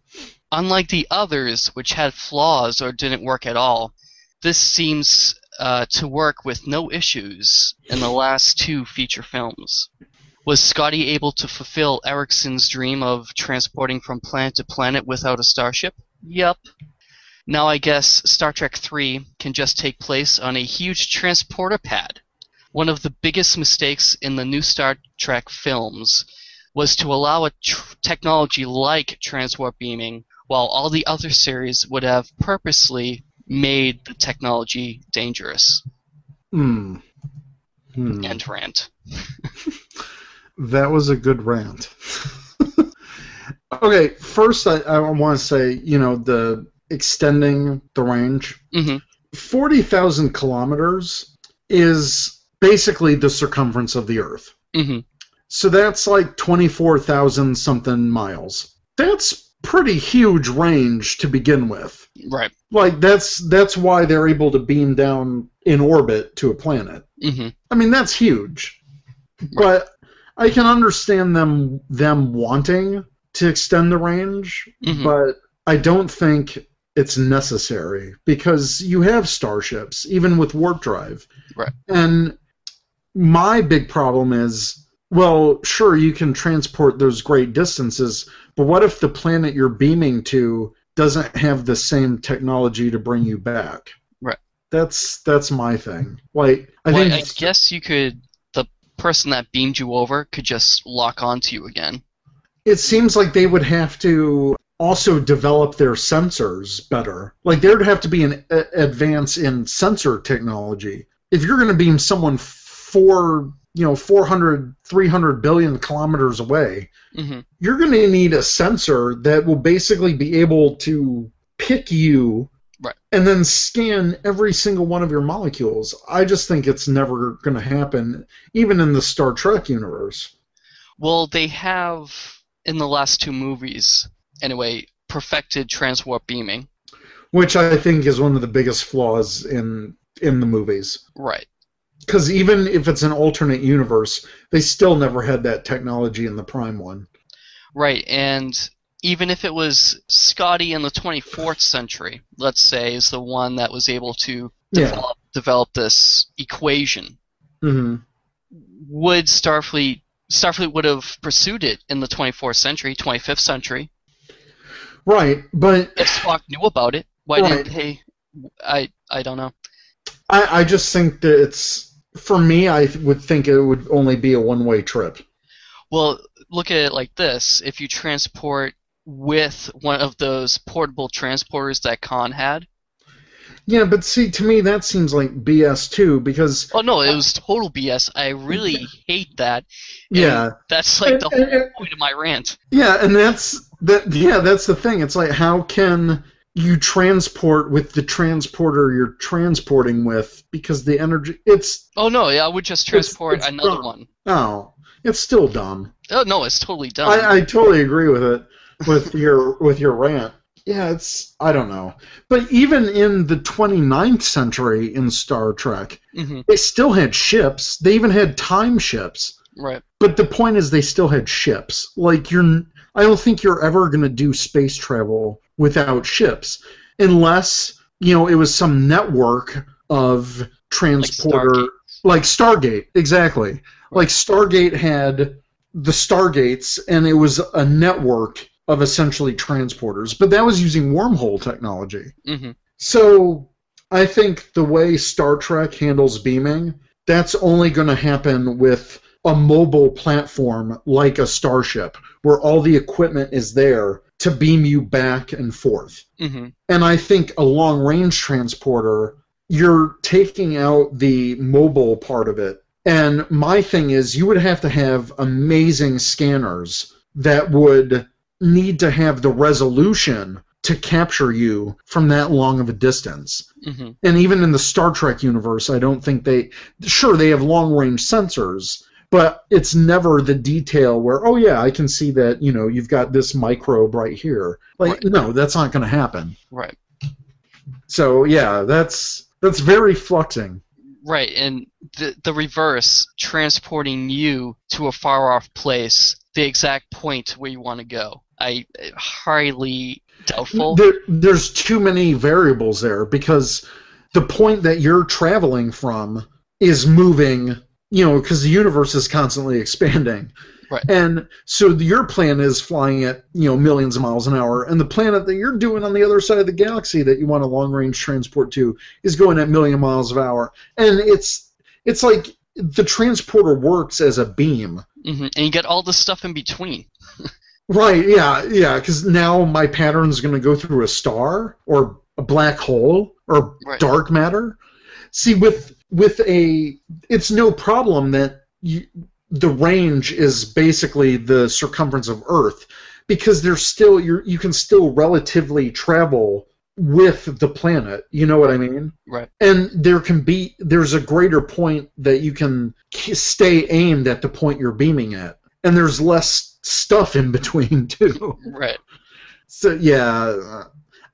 Unlike the others, which had flaws or didn't work at all, this seems uh, to work with no issues in the last two feature films. Was Scotty able to fulfill Erickson's dream of transporting from planet to planet without a starship? Yep. Now I guess Star Trek 3 can just take place on a huge transporter pad. One of the biggest mistakes in the new Star Trek films was to allow a tr- technology like transwarp beaming, while all the other series would have purposely made the technology dangerous. Hmm. Hmm. End rant. That was a good rant. okay, first I, I want to say, you know, the extending the range. hmm 40,000 kilometers is basically the circumference of the Earth. hmm So that's like 24,000 something miles. That's pretty huge range to begin with. Right. Like that's that's why they're able to beam down in orbit to a planet. hmm I mean that's huge. But I can understand them them wanting to extend the range, Mhm. but I don't think it's necessary because you have starships even with warp drive. Right. And my big problem is well, sure you can transport those great distances, but what if the planet you're beaming to doesn't have the same technology to bring you back? Right. That's that's my thing. Like I well, think I guess you could. The person that beamed you over could just lock onto you again. it seems like they would have to also develop their sensors better. Like there'd have to be an a- advance in sensor technology. If you're going to beam someone four you know 400 300 billion kilometers away hmm you're going to need a sensor that will basically be able to pick you Right. and then scan every single one of your molecules. I just think it's never going to happen, even in the Star Trek universe. Well, they have in the last two movies, anyway, perfected transwarp beaming. Which I think is one of the biggest flaws in in the movies. Right. Because even if it's an alternate universe, they still never had that technology in the Prime one. Right, and even if it was Scotty in the 24th century, let's say, is the one that was able to Yeah. develop, develop this equation, hmm would Starfleet Starfleet would have pursued it in the 24th century, 25th century? Right, but If Spock knew about it, why Right. didn't he? I I don't know. I, I just think that it's for me. I would think it would only be a one way trip. Well, look at it like this: if you transport with one of those portable transporters that Khan had, Yeah, but see, to me that seems like BS too, because oh no, it was total BS. I really hate that. yeah, that's like the whole point of my rant. yeah, and that's that. Yeah, that's the thing. It's like how can you transport with the transporter you're transporting with because the energy it's Oh no, yeah, I would just transport it's another dumb. one. oh it's still dumb. Oh no, it's totally dumb. I, I totally agree with it with your with your rant. Yeah, it's I don't know. But even in the 29th century in Star Trek, hmm they still had ships. They even had time ships. Right. But the point is they still had ships. Like you're I don't think you're ever going to do space travel without ships unless, you know, it was some network of Like transporter Stargate. like Stargate, exactly. Like Stargate had the Stargates, and it was a network of essentially transporters, but that was using wormhole technology. hmm So I think the way Star Trek handles beaming, that's only going to happen with a mobile platform like a starship, where all the equipment is there to beam you back and forth. hmm And I think a long range transporter, you're taking out the mobile part of it. And my thing is, you would have to have amazing scanners that would need to have the resolution to capture you from that long of a distance. hmm And even in the Star Trek universe, I don't think they. Sure, they have long range sensors, but it's never the detail where, oh, yeah, I can see that, you know, you've got this microbe right here. Like, Right. no, that's not going to happen. Right. So, yeah, that's that's very fluxing. Right, and the the reverse, transporting you to a far off place, the exact point where you want to go. I highly doubtful. There, there's too many variables there because the point that you're traveling from is moving, you know, because the universe is constantly expanding. Right. And so your plan is flying at, you know, millions of miles an hour, and the planet that you're doing on the other side of the galaxy that you want a long range transport to is going at million miles of hour. And it's it's like the transporter works as a beam. hmm And you get all the stuff in between. Right, yeah, yeah, because now my pattern's going to go through a star or a black hole or Right. dark matter. See, with with a, it's no problem that you, the range is basically the circumference of Earth, because there's still you you can still relatively travel with the planet. You know what I mean? Right. And there can be there's a greater point that you can stay aimed at the point you're beaming at, and there's less stuff in between too. Right. So yeah,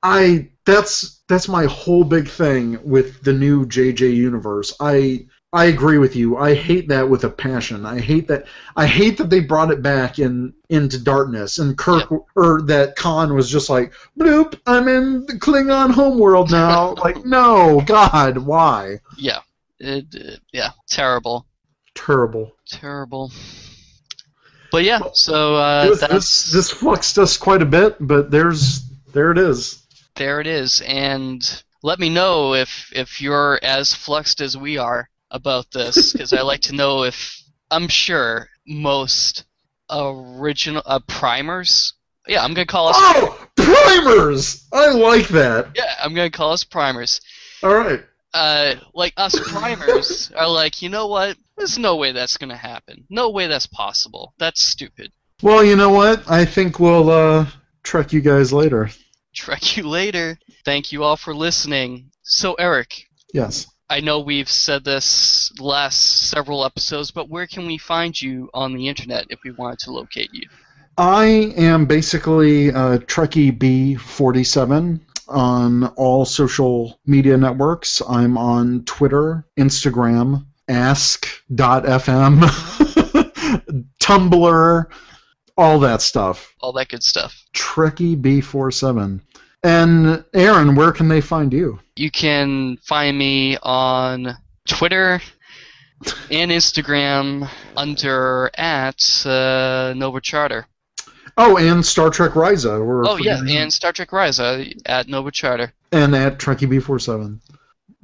I that's that's my whole big thing with the new JJ universe. I I agree with you. I hate that with a passion. I hate that. I hate that they brought it back in into darkness, and Kirk or that Khan was just like, "Bloop, I'm in the Klingon homeworld now." like, no, God, why? Yeah. It, it- yeah. Terrible. Terrible. Terrible. But yeah, so uh, this, that's this this fluxed us quite a bit, but there's there it is. There it is. And let me know if if you're as fluxed as we are about this, because I like to know if I'm sure most original uh, primers. Yeah, I'm gonna call us. Oh, primers! I like that. Yeah, I'm gonna call us primers. All right. uh, like us primers are like, you know what? There's no way that's gonna happen. No way that's possible. That's stupid. Well, you know what? I think we'll uh, trek you guys later. Trek you later. Thank you all for listening. So, Eric, Yes. I know we've said this last several episodes, but where can we find you on the internet if we wanted to locate you? I am basically uh, Trekkie B47 on all social media networks. I'm on Twitter, Instagram, Ask.fm, Tumblr, all that stuff. All that good stuff. Trekkie B47. And Aaron, where can they find you? You can find me on Twitter and Instagram under at uh, Nova Charter. Oh, and Star Trek Risa. We're Oh yeah, and Star Trek uh, at Nova Charter. and at Trekkie B47.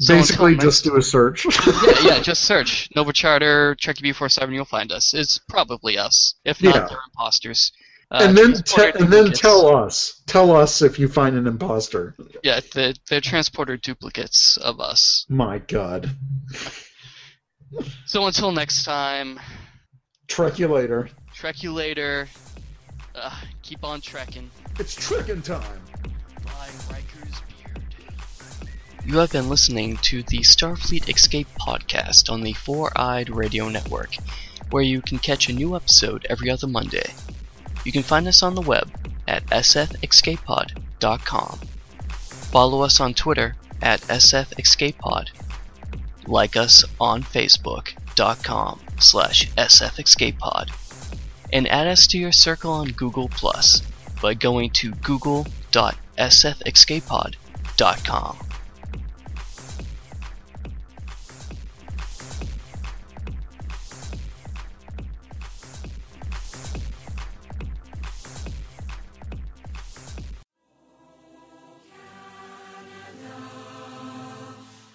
So Basically, until just do a search. yeah, yeah, just search Nova Charter Trekkie B47. You'll find us. It's probably us. If not, Yeah. they're imposters. Uh, and then te- and then tell us. Tell us if you find an imposter. Yeah, the, they're transporter duplicates of us. My God. So until next time, Trek you later. trek you later. Uh, keep on trekking. It's trekking time. By Riker's beard. You have been listening to the Starfleet Escape podcast on the Four Eyed Radio Network, where you can catch a new episode every other Monday. You can find us on the web at sfescapepod.com. Follow us on Twitter at sfescapepod. Like us on Facebook.com slash sfescapepod. And add us to your circle on Google Plus by going to google.sfescapepod.com.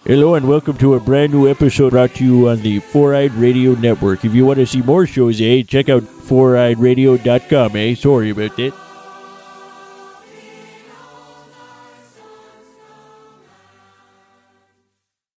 Hello and welcome to a brand new episode brought to you on the Four Eyed Radio Network. If you want to see more shows, eh, check out foureyedradio.com, eh? Sorry about that.